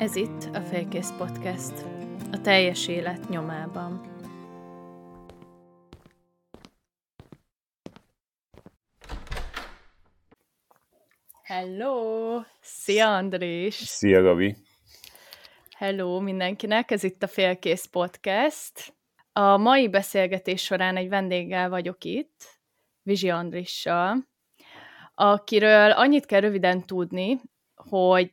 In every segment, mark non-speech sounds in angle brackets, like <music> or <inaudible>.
Ez itt a Félkész Podcast, a teljes élet nyomában. Hello! Szia Andrés! Szia Gabi! Hello mindenkinek, ez itt a Félkész Podcast. A mai beszélgetés során egy vendéggel vagyok itt, Vizsi Andrissal, akiről annyit kell röviden tudni, hogy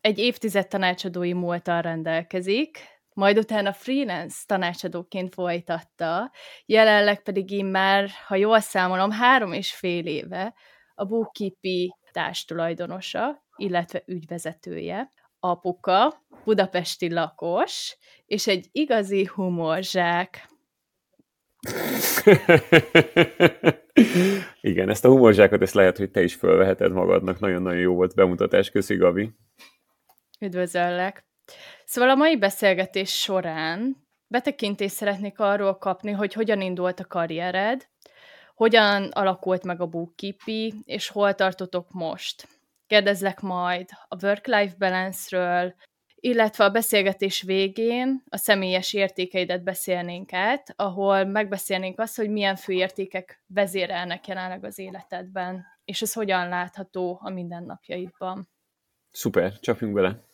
egy évtized tanácsadói múltal rendelkezik, majd utána freelance tanácsadóként folytatta, jelenleg pedig immár, ha jól számolom, három és fél éve a Bookkeepy társtulajdonosa, illetve ügyvezetője, apuka, budapesti lakos, és egy igazi humorzsák. Igen, ezt a humorzsákot, ezt lehet, hogy te is fölveheted magadnak. Nagyon-nagyon jó volt bemutatás. Köszi, Gabi. Üdvözöllek! Szóval a mai beszélgetés során betekintést szeretnék arról kapni, hogy hogyan indult a karriered, hogyan alakult meg a bookkeepy, és hol tartotok most. Kérdezlek majd a work-life balance-ről, illetve a beszélgetés végén a személyes értékeidet beszélnénk át, ahol megbeszélnénk azt, hogy milyen fő értékek vezérelnek jelenleg az életedben, és ez hogyan látható a mindennapjaidban. Szuper, csapjunk bele!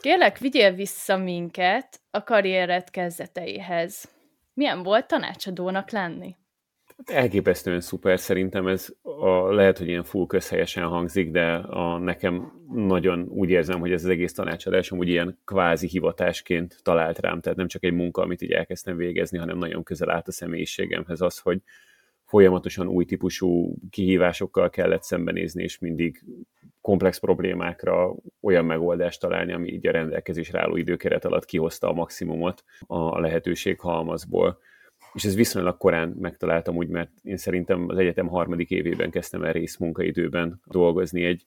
Kérlek, vigyél vissza minket a karriered kezdeteihez. Milyen volt tanácsadónak lenni? Elképesztően szuper, szerintem ez a, lehet, hogy ilyen full közhelyesen hangzik, de a, nekem nagyon úgy érzem, hogy ez az egész tanácsadás amúgy ilyen kvázi hivatásként talált rám, tehát nem csak egy munka, amit így elkezdtem végezni, hanem nagyon közel állt a személyiségemhez az, hogy folyamatosan új típusú kihívásokkal kellett szembenézni, és mindig komplex problémákra olyan megoldást találni, ami így a rendelkezésre álló időkeret alatt kihozta a maximumot a lehetőség halmazból. És ez viszonylag korán megtaláltam úgy, mert én szerintem az egyetem harmadik évében kezdtem el részmunkaidőben dolgozni egy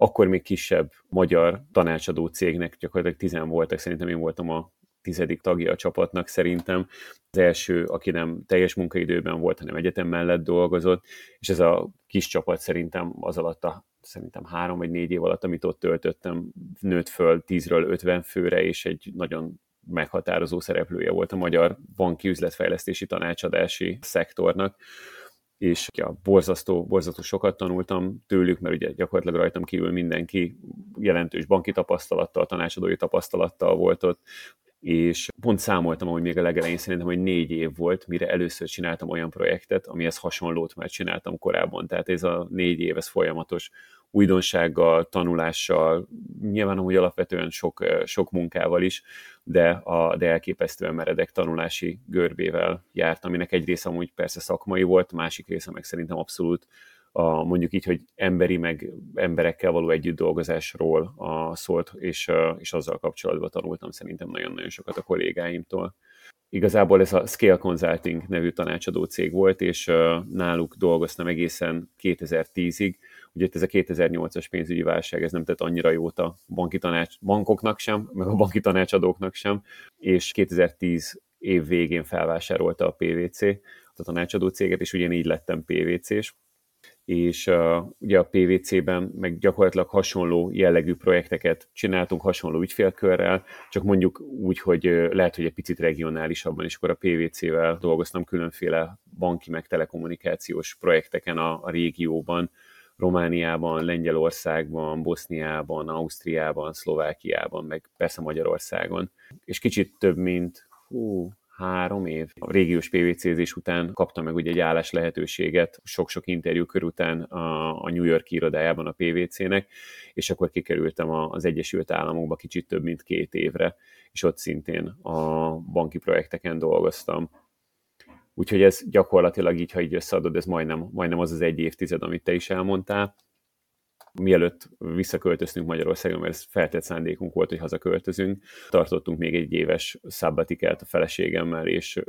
akkor még kisebb magyar tanácsadó cégnek, gyakorlatilag tizen voltak, szerintem én voltam a tizedik tagja a csapatnak szerintem. Az első, aki nem teljes munkaidőben volt, hanem egyetem mellett dolgozott, és ez a kis csapat szerintem az alatt a szerintem három vagy négy év alatt, amit ott töltöttem, nőtt föl 10-ről 50 főre, és egy nagyon meghatározó szereplője volt a magyar banki üzletfejlesztési tanácsadási szektornak. És ja, borzasztó, borzasztó sokat tanultam tőlük, mert ugye gyakorlatilag rajtam kívül mindenki jelentős banki tapasztalattal, tanácsadói tapasztalattal volt ott, és pont számoltam, hogy még a legelején szerintem, hogy négy év volt, mire először csináltam olyan projektet, amihez hasonlót már csináltam korábban. Tehát ez a négy év, ez folyamatos újdonsággal, tanulással, nyilván hogy alapvetően sok, sok munkával is, de, a, de elképesztően meredek tanulási görbével járt, aminek egy része amúgy persze szakmai volt, másik része meg szerintem abszolút a, mondjuk így, hogy emberi meg emberekkel való együtt dolgozásról a, szólt, és, és azzal kapcsolatban tanultam szerintem nagyon-nagyon sokat a kollégáimtól. Igazából ez a Scale Consulting nevű tanácsadó cég volt, és náluk dolgoztam egészen 2010-ig. Ugye ez a 2008-as pénzügyi válság, ez nem tett annyira jót a banki tanács, bankoknak sem, meg a banki tanácsadóknak sem, és 2010 év végén felvásárolta a PVC, a tanácsadó céget, és ugyanígy lettem PVC-s és uh, ugye a PVC-ben meg gyakorlatilag hasonló jellegű projekteket csináltunk hasonló ügyfélkörrel, csak mondjuk úgy, hogy uh, lehet, hogy egy picit regionálisabban, és akkor a PVC-vel dolgoztam különféle banki meg telekommunikációs projekteken a, a régióban, Romániában, Lengyelországban, Boszniában, Ausztriában, Szlovákiában, meg persze Magyarországon. És kicsit több mint hú, három év. A régiós PVC-zés után kaptam meg ugye egy állás lehetőséget, sok-sok interjú kör után a, New York irodájában a PVC-nek, és akkor kikerültem az Egyesült Államokba kicsit több mint két évre, és ott szintén a banki projekteken dolgoztam. Úgyhogy ez gyakorlatilag így, ha így összeadod, ez majdnem, majdnem az az egy évtized, amit te is elmondtál. Mielőtt visszaköltöztünk Magyarországra, mert ez feltett szándékunk volt, hogy hazaköltözünk, tartottunk még egy éves szabbatikát a feleségemmel, és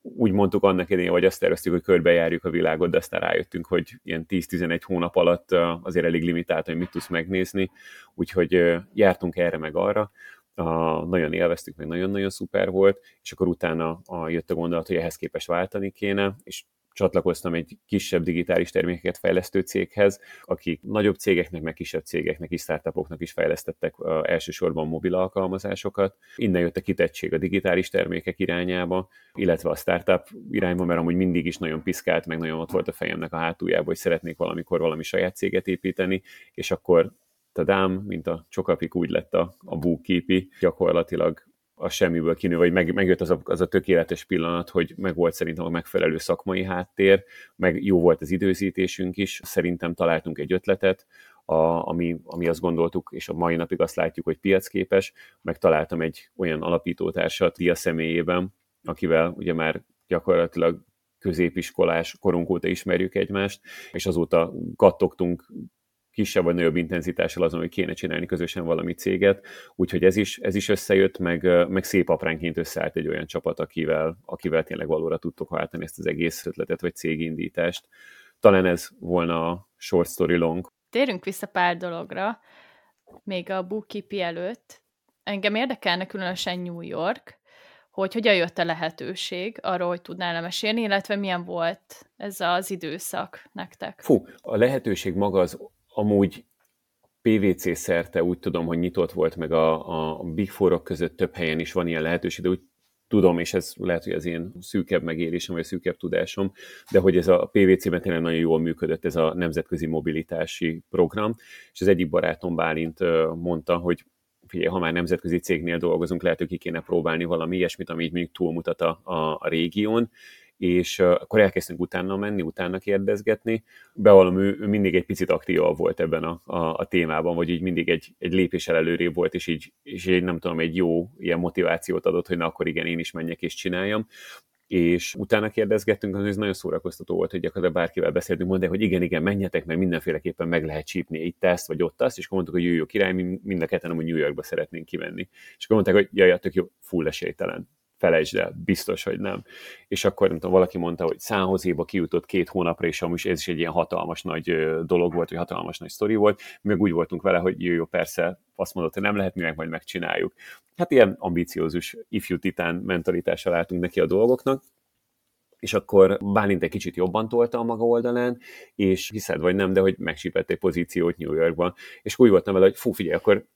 úgy mondtuk annak idején, vagy azt terveztük, hogy körbejárjuk a világot, de aztán rájöttünk, hogy ilyen 10-11 hónap alatt azért elég limitált, hogy mit tudsz megnézni, úgyhogy jártunk erre meg arra, a, nagyon élveztük, meg nagyon-nagyon szuper volt, és akkor utána a, jött a gondolat, hogy ehhez képest váltani kéne, és csatlakoztam egy kisebb digitális termékeket fejlesztő céghez, akik nagyobb cégeknek, meg kisebb cégeknek is, startupoknak is fejlesztettek uh, elsősorban mobil alkalmazásokat. Innen jött a kitettség a digitális termékek irányába, illetve a startup irányba, mert amúgy mindig is nagyon piszkált, meg nagyon ott volt a fejemnek a hátuljában, hogy szeretnék valamikor valami saját céget építeni, és akkor tadám, mint a csokapik úgy lett a, a búképi, gyakorlatilag a semmiből kinő, vagy meg, megjött az a, az a tökéletes pillanat, hogy meg volt szerintem a megfelelő szakmai háttér, meg jó volt az időzítésünk is, szerintem találtunk egy ötletet, a, ami, ami azt gondoltuk, és a mai napig azt látjuk, hogy piacképes, meg találtam egy olyan alapítótársat a személyében, akivel ugye már gyakorlatilag középiskolás korunk óta ismerjük egymást, és azóta kattogtunk kisebb vagy nagyobb intenzitással azon, hogy kéne csinálni közösen valami céget, úgyhogy ez is, ez is összejött, meg, meg szép apránként összeállt egy olyan csapat, akivel, akivel tényleg valóra tudtok váltani ezt az egész ötletet, vagy cégindítást. Talán ez volna a short story long. Térünk vissza pár dologra, még a bookkeep előtt. Engem érdekelne különösen New York, hogy hogyan jött a lehetőség arról, hogy tudnál mesélni, illetve milyen volt ez az időszak nektek? Fú, a lehetőség maga az amúgy PVC szerte úgy tudom, hogy nyitott volt, meg a, a Big four között több helyen is van ilyen lehetőség, de úgy tudom, és ez lehet, hogy az én szűkebb megélésem, vagy szűkebb tudásom, de hogy ez a PVC-ben tényleg nagyon jól működött ez a nemzetközi mobilitási program, és az egyik barátom Bálint mondta, hogy figyelj, ha már nemzetközi cégnél dolgozunk, lehet, hogy ki kéne próbálni valami ilyesmit, ami így mondjuk túlmutat a, a, a régión, és akkor elkezdtünk utána menni, utána kérdezgetni. Bevallom, ő, mindig egy picit aktívabb volt ebben a, a, a témában, vagy így mindig egy, egy lépéssel előrébb volt, és így, és így nem tudom, egy jó ilyen motivációt adott, hogy na akkor igen, én is menjek és csináljam és utána kérdezgettünk, az nagyon szórakoztató volt, hogy gyakorlatilag bárkivel beszéltünk, mondta, hogy igen, igen, menjetek, mert mindenféleképpen meg lehet csípni itt ezt, vagy ott azt, és akkor mondtuk, hogy jó, jó király, mi mind a ketten amúgy New Yorkba szeretnénk kivenni. És akkor mondták, hogy jaj, tök jó, full esélytelen felejtsd el, biztos, hogy nem. És akkor nem tudom, valaki mondta, hogy Szánhozéba kijutott két hónapra, és amúgy ez is egy ilyen hatalmas nagy dolog volt, vagy hatalmas nagy sztori volt, meg úgy voltunk vele, hogy jó, jó, persze, azt mondott, hogy nem lehet, mi meg majd megcsináljuk. Hát ilyen ambiciózus ifjú titán mentalitással álltunk neki a dolgoknak, és akkor Bálint egy kicsit jobban tolta a maga oldalán, és hiszed vagy nem, de hogy megsípett egy pozíciót New Yorkban, és úgy voltam vele, hogy fú, figyelj, akkor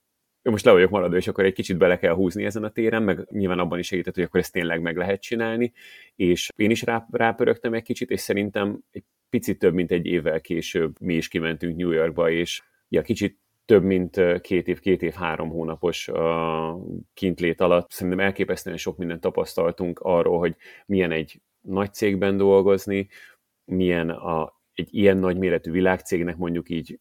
én most le vagyok maradó, és akkor egy kicsit bele kell húzni ezen a téren, meg nyilván abban is segített, hogy akkor ezt tényleg meg lehet csinálni, és én is rá, rápörögtem egy kicsit, és szerintem egy picit több, mint egy évvel később mi is kimentünk New Yorkba, és ja, kicsit több mint két év, két év, három hónapos kintlét alatt. Szerintem elképesztően sok mindent tapasztaltunk arról, hogy milyen egy nagy cégben dolgozni, milyen a, egy ilyen nagy méretű világcégnek mondjuk így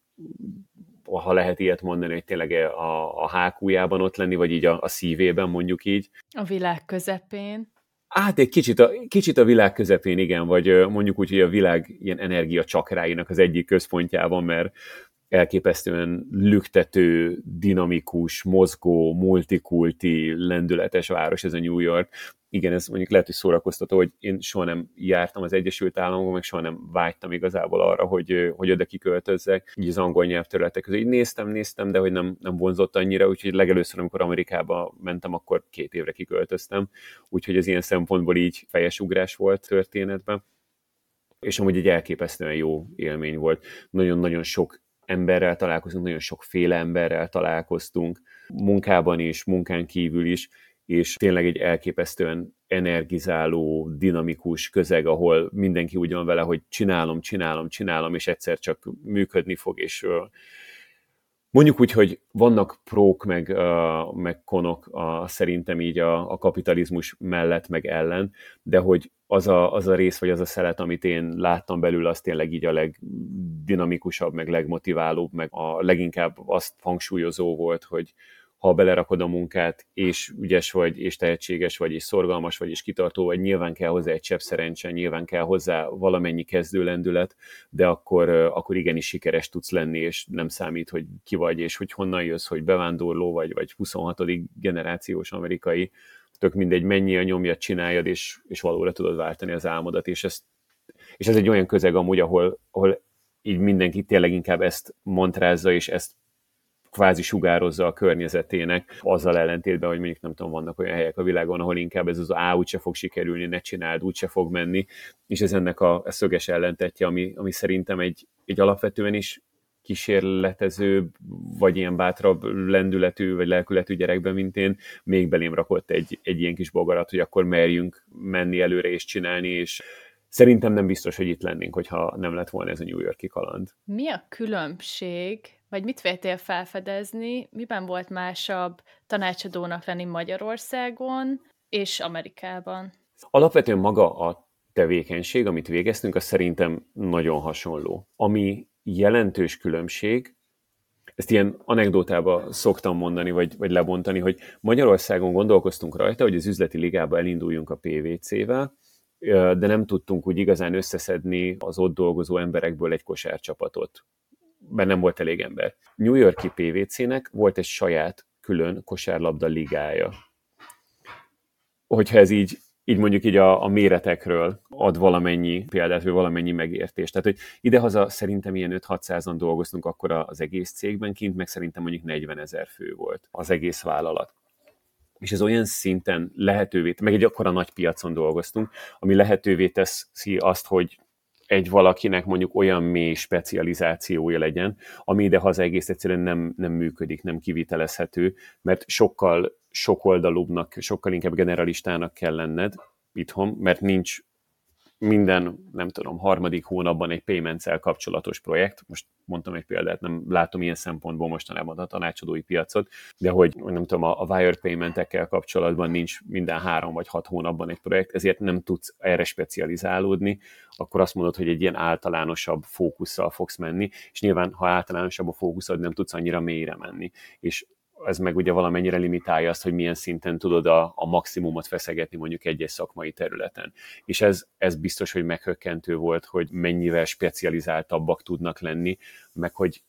ha lehet ilyet mondani, hogy tényleg a, a hákújában ott lenni, vagy így a, a szívében mondjuk így. A világ közepén. Hát egy kicsit a, kicsit a világ közepén, igen, vagy mondjuk úgy, hogy a világ ilyen energia csakráinak az egyik központjában, mert elképesztően lüktető, dinamikus, mozgó, multikulti, lendületes város ez a New York. Igen, ez mondjuk lehet, hogy szórakoztató, hogy én soha nem jártam az Egyesült Államokban, meg soha nem vágytam igazából arra, hogy, hogy oda kiköltözzek, így az angol nyelvterületek között. Így néztem, néztem, de hogy nem, nem vonzott annyira, úgyhogy legelőször, amikor Amerikába mentem, akkor két évre kiköltöztem. Úgyhogy ez ilyen szempontból így fejes ugrás volt történetben és amúgy egy elképesztően jó élmény volt. Nagyon-nagyon sok emberrel találkozunk, nagyon sokféle emberrel találkoztunk, munkában is, munkán kívül is, és tényleg egy elképesztően energizáló, dinamikus közeg, ahol mindenki úgy van vele, hogy csinálom, csinálom, csinálom, és egyszer csak működni fog, és mondjuk úgy, hogy vannak prók, meg, meg konok uh, szerintem így a, a kapitalizmus mellett, meg ellen, de hogy az a, az a rész, vagy az a szelet, amit én láttam belül, az tényleg így a legdinamikusabb, meg legmotiválóbb, meg a leginkább azt hangsúlyozó volt, hogy, ha belerakod a munkát, és ügyes vagy, és tehetséges vagy, és szorgalmas vagy, és kitartó vagy, nyilván kell hozzá egy csepp szerencse, nyilván kell hozzá valamennyi kezdőlendület, de akkor, akkor igenis sikeres tudsz lenni, és nem számít, hogy ki vagy, és hogy honnan jössz, hogy bevándorló vagy, vagy 26. generációs amerikai, tök mindegy, mennyi a nyomjat csináljad, és, és valóra tudod váltani az álmodat, és, ezt, és ez egy olyan közeg amúgy, ahol, ahol így mindenki tényleg inkább ezt montrázza, és ezt kvázi sugározza a környezetének, azzal ellentétben, hogy mondjuk nem tudom, vannak olyan helyek a világon, ahol inkább ez az á, úgyse fog sikerülni, ne csináld, úgyse fog menni, és ez ennek a, a szöges ellentetje, ami, ami szerintem egy, egy alapvetően is kísérletező, vagy ilyen bátrabb lendületű, vagy lelkületű gyerekben, mint én, még belém rakott egy, egy ilyen kis bogarat, hogy akkor merjünk menni előre és csinálni, és szerintem nem biztos, hogy itt lennénk, hogyha nem lett volna ez a New Yorki kaland. Mi a különbség, vagy mit véltél felfedezni, miben volt másabb tanácsadónak lenni Magyarországon és Amerikában? Alapvetően maga a tevékenység, amit végeztünk, az szerintem nagyon hasonló. Ami jelentős különbség, ezt ilyen anekdotába szoktam mondani, vagy, vagy lebontani, hogy Magyarországon gondolkoztunk rajta, hogy az üzleti ligába elinduljunk a PVC-vel, de nem tudtunk úgy igazán összeszedni az ott dolgozó emberekből egy kosárcsapatot, mert nem volt elég ember. New Yorki PVC-nek volt egy saját külön kosárlabda ligája. Hogyha ez így így mondjuk így a, a méretekről ad valamennyi példát, vagy valamennyi megértést. Tehát, hogy idehaza szerintem ilyen 5-600-an dolgoztunk akkor az egész cégben, kint meg szerintem mondjuk 40 ezer fő volt az egész vállalat. És ez olyan szinten lehetővé, meg egy akkora nagy piacon dolgoztunk, ami lehetővé teszi azt, hogy egy valakinek mondjuk olyan mély specializációja legyen, ami idehaza egész egyszerűen nem, nem működik, nem kivitelezhető, mert sokkal sokoldalúbbnak, sokkal inkább generalistának kell lenned itthon, mert nincs minden, nem tudom, harmadik hónapban egy payments kapcsolatos projekt. Most mondtam egy példát, nem látom ilyen szempontból mostanában a tanácsadói piacot, de hogy nem tudom, a, a wire paymentekkel kapcsolatban nincs minden három vagy hat hónapban egy projekt, ezért nem tudsz erre specializálódni, akkor azt mondod, hogy egy ilyen általánosabb fókusszal fogsz menni, és nyilván, ha általánosabb a fókuszod, nem tudsz annyira mélyre menni. És ez meg ugye valamennyire limitálja azt, hogy milyen szinten tudod a, a maximumot feszegetni mondjuk egy-egy szakmai területen. És ez, ez biztos, hogy meghökkentő volt, hogy mennyivel specializáltabbak tudnak lenni, meg hogy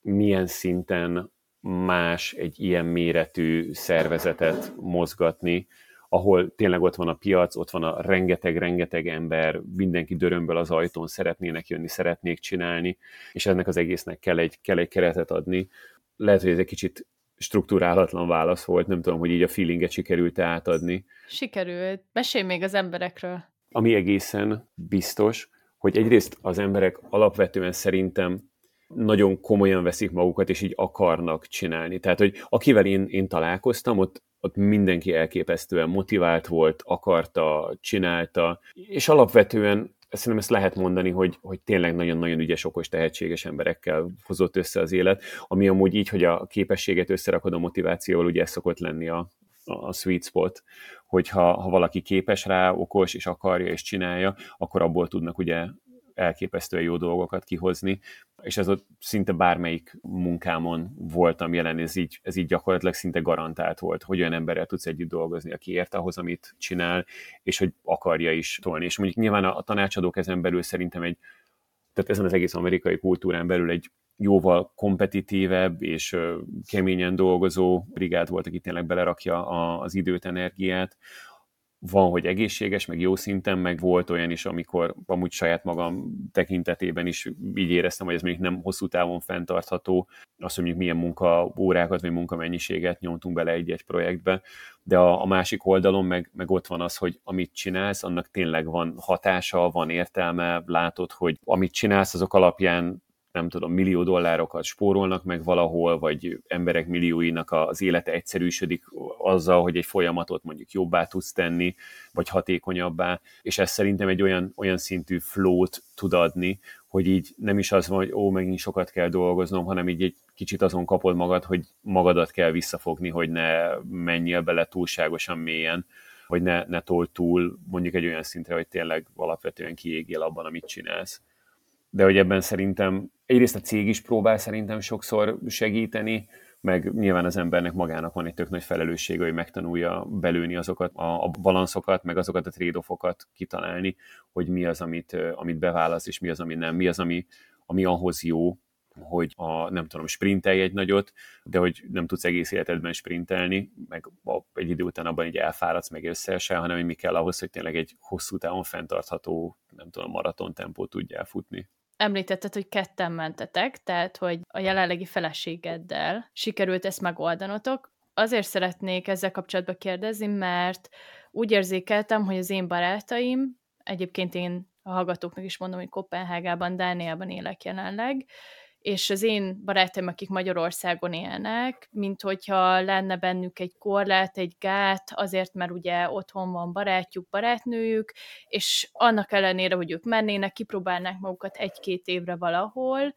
milyen szinten más egy ilyen méretű szervezetet mozgatni, ahol tényleg ott van a piac, ott van a rengeteg-rengeteg ember, mindenki dörömből az ajtón szeretnének jönni, szeretnék csinálni, és ennek az egésznek kell egy, kell egy keretet adni. Lehet, hogy ez egy kicsit struktúrálatlan válasz volt, nem tudom, hogy így a feelinget sikerült átadni. Sikerült. Mesélj még az emberekről. Ami egészen biztos, hogy egyrészt az emberek alapvetően szerintem nagyon komolyan veszik magukat, és így akarnak csinálni. Tehát, hogy akivel én, én találkoztam, ott, ott mindenki elképesztően motivált volt, akarta, csinálta, és alapvetően szerintem ezt lehet mondani, hogy, hogy tényleg nagyon-nagyon ügyes, okos, tehetséges emberekkel hozott össze az élet, ami amúgy így, hogy a képességet összerakod a motivációval, ugye ez szokott lenni a, a sweet spot, hogyha ha valaki képes rá, okos, és akarja, és csinálja, akkor abból tudnak ugye elképesztően jó dolgokat kihozni, és ez ott szinte bármelyik munkámon voltam jelen, ez így, ez így gyakorlatilag szinte garantált volt, hogy olyan emberrel tudsz együtt dolgozni, aki ért ahhoz, amit csinál, és hogy akarja is tolni. És mondjuk nyilván a, a tanácsadók ezen belül szerintem egy, tehát ezen az egész amerikai kultúrán belül egy jóval kompetitívebb és keményen dolgozó brigád volt, aki tényleg belerakja az időt, energiát, van, hogy egészséges, meg jó szinten, meg volt olyan is, amikor amúgy saját magam tekintetében is így éreztem, hogy ez még nem hosszú távon fenntartható, azt, hogy milyen munkaórákat vagy munkamennyiséget nyomtunk bele egy-egy projektbe, de a, a másik oldalon meg, meg ott van az, hogy amit csinálsz, annak tényleg van hatása, van értelme, látod, hogy amit csinálsz, azok alapján nem tudom, millió dollárokat spórolnak meg valahol, vagy emberek millióinak az élete egyszerűsödik azzal, hogy egy folyamatot mondjuk jobbá tudsz tenni, vagy hatékonyabbá, és ez szerintem egy olyan, olyan szintű flót tud adni, hogy így nem is az van, hogy ó, megint sokat kell dolgoznom, hanem így egy kicsit azon kapod magad, hogy magadat kell visszafogni, hogy ne menjél bele túlságosan mélyen, hogy ne, ne tol túl mondjuk egy olyan szintre, hogy tényleg alapvetően kiégél abban, amit csinálsz de hogy ebben szerintem egyrészt a cég is próbál szerintem sokszor segíteni, meg nyilván az embernek magának van egy tök nagy felelőssége, hogy megtanulja belőni azokat a, a balanszokat, meg azokat a trade-offokat kitalálni, hogy mi az, amit, amit beválaszt, és mi az, ami nem, mi az, ami, ami ahhoz jó, hogy a, nem tudom, sprintelj egy nagyot, de hogy nem tudsz egész életedben sprintelni, meg egy idő után abban így elfáradsz, meg összeesel, hanem hogy mi kell ahhoz, hogy tényleg egy hosszú távon fenntartható, nem tudom, maraton tempót tudjál futni említetted, hogy ketten mentetek, tehát hogy a jelenlegi feleségeddel sikerült ezt megoldanotok. Azért szeretnék ezzel kapcsolatban kérdezni, mert úgy érzékeltem, hogy az én barátaim, egyébként én a hallgatóknak is mondom, hogy Kopenhágában, Dániában élek jelenleg, és az én barátaim, akik Magyarországon élnek, mint hogyha lenne bennük egy korlát, egy gát, azért, mert ugye otthon van barátjuk, barátnőjük, és annak ellenére, hogy ők mennének, kipróbálnák magukat egy-két évre valahol,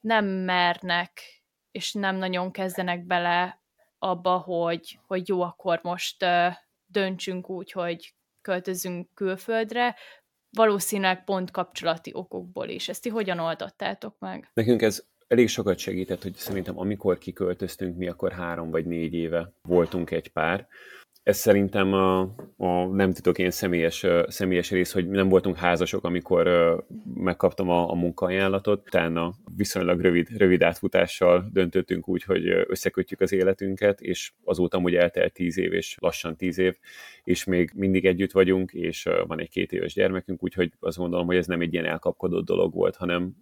nem mernek, és nem nagyon kezdenek bele abba, hogy, hogy jó, akkor most döntsünk úgy, hogy költözünk külföldre, valószínűleg pont kapcsolati okokból is. Ezt ti hogyan oldottátok meg? Nekünk ez elég sokat segített, hogy szerintem amikor kiköltöztünk, mi akkor három vagy négy éve voltunk egy pár. Ez szerintem a, a nem titok én személyes, személyes rész, hogy nem voltunk házasok, amikor megkaptam a, a munkaajánlatot. Utána viszonylag rövid, rövid átfutással döntöttünk úgy, hogy összekötjük az életünket, és azóta hogy eltelt tíz év, és lassan tíz év, és még mindig együtt vagyunk, és van egy két éves gyermekünk, úgyhogy azt gondolom, hogy ez nem egy ilyen elkapkodott dolog volt, hanem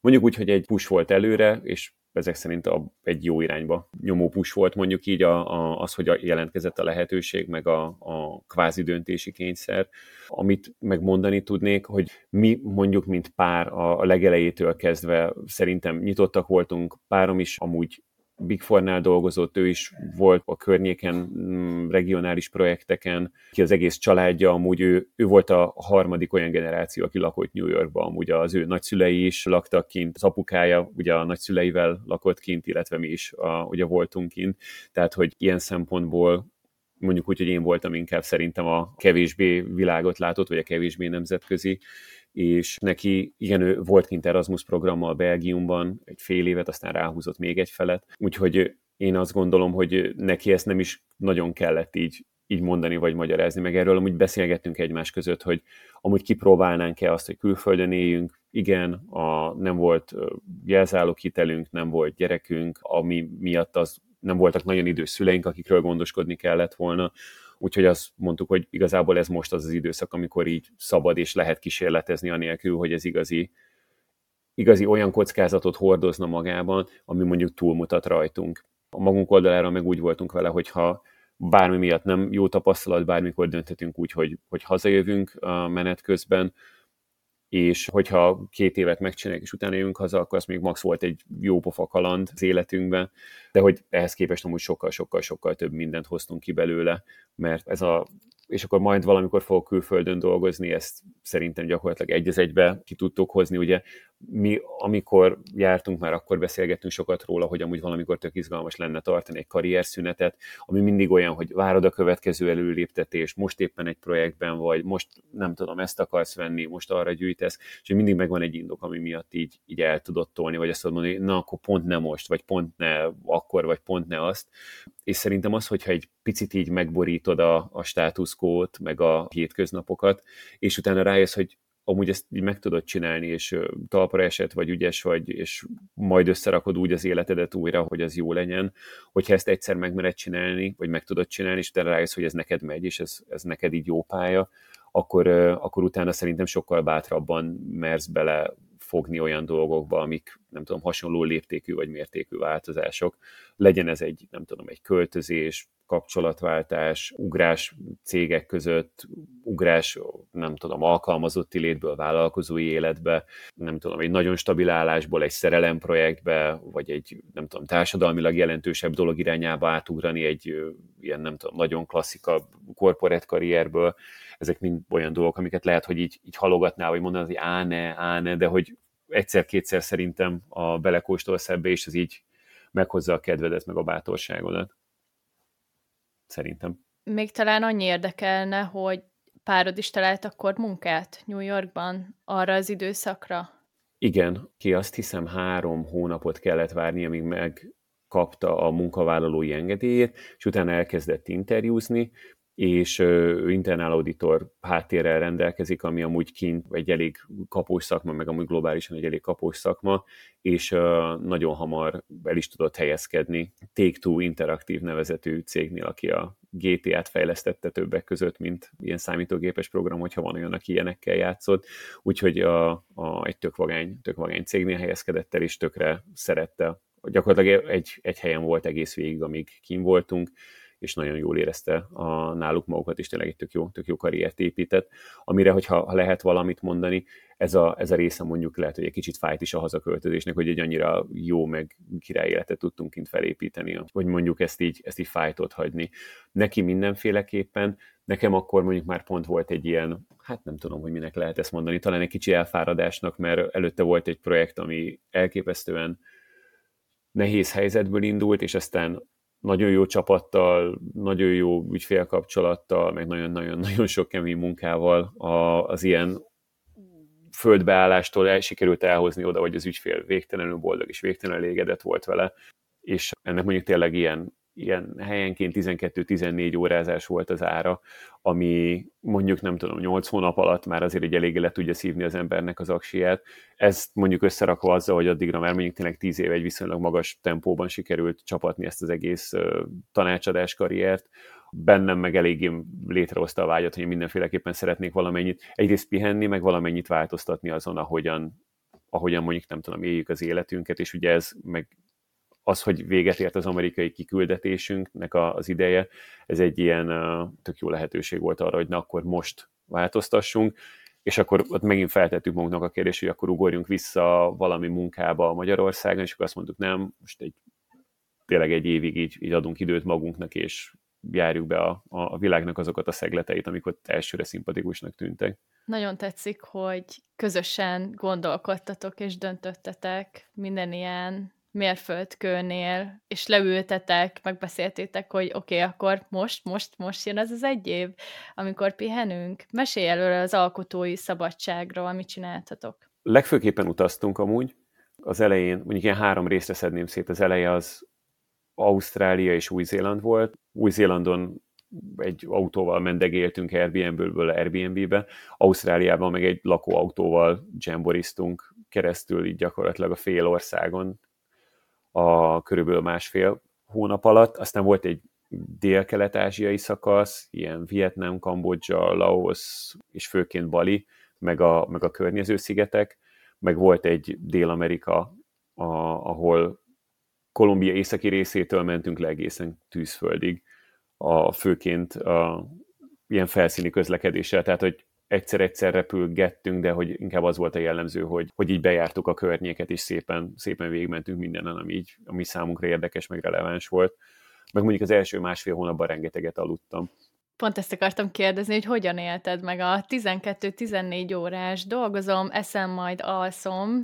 mondjuk úgy, hogy egy push volt előre, és ezek szerint a, egy jó irányba nyomó push volt mondjuk így a, a, az, hogy jelentkezett a lehetőség, meg a, a kvázi döntési kényszer. Amit megmondani tudnék, hogy mi mondjuk, mint pár a, a legelejétől kezdve szerintem nyitottak voltunk, párom is amúgy Big Four-nál dolgozott, ő is volt a környéken mm, regionális projekteken, ki az egész családja, amúgy ő, ő volt a harmadik olyan generáció, aki lakott New Yorkban, amúgy az ő nagyszülei is laktak kint, az apukája ugye a nagyszüleivel lakott kint, illetve mi is a, ugye voltunk kint, tehát hogy ilyen szempontból mondjuk úgy, hogy én voltam inkább szerintem a kevésbé világot látott, vagy a kevésbé nemzetközi és neki, igen, ő volt kint Erasmus programmal Belgiumban egy fél évet, aztán ráhúzott még egy felet, úgyhogy én azt gondolom, hogy neki ezt nem is nagyon kellett így, így mondani vagy magyarázni, meg erről amúgy beszélgettünk egymás között, hogy amúgy kipróbálnánk-e azt, hogy külföldön éljünk, igen, a, nem volt jelzálók hitelünk, nem volt gyerekünk, ami miatt az nem voltak nagyon idős szüleink, akikről gondoskodni kellett volna, Úgyhogy azt mondtuk, hogy igazából ez most az az időszak, amikor így szabad és lehet kísérletezni anélkül, hogy ez igazi, igazi olyan kockázatot hordozna magában, ami mondjuk túlmutat rajtunk. A magunk oldalára meg úgy voltunk vele, hogyha bármi miatt nem jó tapasztalat, bármikor dönthetünk úgy, hogy, hogy hazajövünk a menet közben, és hogyha két évet megcsináljuk, és utána jövünk haza, akkor az még max volt egy jó pofa kaland az életünkben, de hogy ehhez képest amúgy sokkal-sokkal-sokkal több mindent hoztunk ki belőle, mert ez a és akkor majd valamikor fogok külföldön dolgozni, ezt szerintem gyakorlatilag egy egybe ki tudtuk hozni. Ugye mi, amikor jártunk, már akkor beszélgettünk sokat róla, hogy amúgy valamikor tök izgalmas lenne tartani egy karrierszünetet, ami mindig olyan, hogy várod a következő előléptetés, most éppen egy projektben vagy, most nem tudom, ezt akarsz venni, most arra gyűjtesz, és mindig megvan egy indok, ami miatt így, így el tudod tolni, vagy azt mondani, na akkor pont ne most, vagy pont ne akkor, vagy pont ne azt. És szerintem az, hogyha egy picit így megborítod a, a státuszkót, meg a hétköznapokat, és utána rájössz, hogy amúgy ezt így meg tudod csinálni, és talpra esett, vagy ügyes vagy, és majd összerakod úgy az életedet újra, hogy az jó legyen. Hogyha ezt egyszer megmered csinálni, vagy meg tudod csinálni, és utána rájössz, hogy ez neked megy, és ez, ez neked így jó pálya, akkor, akkor utána szerintem sokkal bátrabban mersz bele fogni olyan dolgokba, amik nem tudom, hasonló léptékű vagy mértékű változások. Legyen ez egy, nem tudom, egy költözés, kapcsolatváltás, ugrás cégek között, ugrás, nem tudom, alkalmazotti létből vállalkozói életbe, nem tudom, egy nagyon stabil állásból egy szerelem projektbe, vagy egy, nem tudom, társadalmilag jelentősebb dolog irányába átugrani egy ilyen, nem tudom, nagyon klasszika korporát karrierből, ezek mind olyan dolgok, amiket lehet, hogy így, így halogatnál, vagy mondaná, hogy á ne, á ne, de hogy egyszer-kétszer szerintem a belekóstolsz ebbe, és ez így meghozza a kedvedet, meg a bátorságodat. Szerintem. Még talán annyi érdekelne, hogy párod is talált akkor munkát New Yorkban arra az időszakra? Igen, ki azt hiszem három hónapot kellett várni, amíg megkapta a munkavállalói engedélyét, és utána elkezdett interjúzni, és ő internál auditor háttérrel rendelkezik, ami amúgy kint egy elég kapós szakma, meg amúgy globálisan egy elég kapós szakma, és nagyon hamar el is tudott helyezkedni Take-Two interaktív nevezetű cégnél, aki a GTA-t fejlesztette többek között, mint ilyen számítógépes program, hogyha van olyan, aki ilyenekkel játszott. Úgyhogy a, a, egy tök vagány, tök vagány cégnél helyezkedett el, és tökre szerette. Gyakorlatilag egy, egy helyen volt egész végig, amíg kim voltunk, és nagyon jól érezte a, náluk magukat, és tényleg egy tök jó, tök jó karriert épített, amire, hogyha ha lehet valamit mondani, ez a, ez a része mondjuk lehet, hogy egy kicsit fájt is a hazaköltözésnek, hogy egy annyira jó, meg király életet tudtunk kint felépíteni, hogy mondjuk ezt így, ezt így fájtot hagyni. Neki mindenféleképpen, nekem akkor mondjuk már pont volt egy ilyen, hát nem tudom, hogy minek lehet ezt mondani, talán egy kicsi elfáradásnak, mert előtte volt egy projekt, ami elképesztően nehéz helyzetből indult, és aztán nagyon jó csapattal, nagyon jó ügyfélkapcsolattal, meg nagyon-nagyon-nagyon sok kemény munkával az ilyen földbeállástól el, sikerült elhozni oda, hogy az ügyfél végtelenül boldog és végtelenül elégedett volt vele, és ennek mondjuk tényleg ilyen ilyen helyenként 12-14 órázás volt az ára, ami mondjuk nem tudom, 8 hónap alatt már azért egy eléggé le tudja szívni az embernek az aksiját. Ezt mondjuk összerakva azzal, hogy addigra már mondjuk tényleg 10 éve egy viszonylag magas tempóban sikerült csapatni ezt az egész tanácsadás karriert, bennem meg eléggé létrehozta a vágyat, hogy mindenféleképpen szeretnék valamennyit egyrészt pihenni, meg valamennyit változtatni azon, ahogyan, ahogyan mondjuk nem tudom, éljük az életünket, és ugye ez meg az, hogy véget ért az amerikai kiküldetésünknek az ideje, ez egy ilyen tök jó lehetőség volt arra, hogy na akkor most változtassunk, és akkor ott megint feltettük magunknak a kérdést, hogy akkor ugorjunk vissza valami munkába Magyarországon, és akkor azt mondtuk, nem, most egy, tényleg egy évig így, így adunk időt magunknak, és járjuk be a, a világnak azokat a szegleteit, amik ott elsőre szimpatikusnak tűntek. Nagyon tetszik, hogy közösen gondolkodtatok és döntöttetek minden ilyen mérföldkőnél, és leültetek, megbeszéltétek, hogy oké, okay, akkor most, most, most jön ez az egy év, amikor pihenünk. Mesélj előre az alkotói szabadságról, amit csináltatok. Legfőképpen utaztunk amúgy. Az elején, mondjuk ilyen három részre szedném szét. Az eleje az Ausztrália és Új-Zéland volt. Új-Zélandon egy autóval mendegéltünk Airbnb-ből Airbnb-be, Ausztráliában meg egy lakóautóval jamboriztunk keresztül így gyakorlatilag a fél országon, a körülbelül másfél hónap alatt. Aztán volt egy dél-kelet-ázsiai szakasz, ilyen Vietnám, Kambodzsa, Laos és főként Bali, meg a, meg a környező szigetek, meg volt egy Dél-Amerika, a, ahol Kolumbia északi részétől mentünk le egészen tűzföldig, a, főként a, ilyen felszíni közlekedéssel, tehát hogy egyszer-egyszer repülgettünk, de hogy inkább az volt a jellemző, hogy, hogy így bejártuk a környéket, és szépen, szépen végigmentünk mindenen, ami, így, ami számunkra érdekes, meg releváns volt. Meg mondjuk az első másfél hónapban rengeteget aludtam. Pont ezt akartam kérdezni, hogy hogyan élted meg a 12-14 órás dolgozom, eszem, majd alszom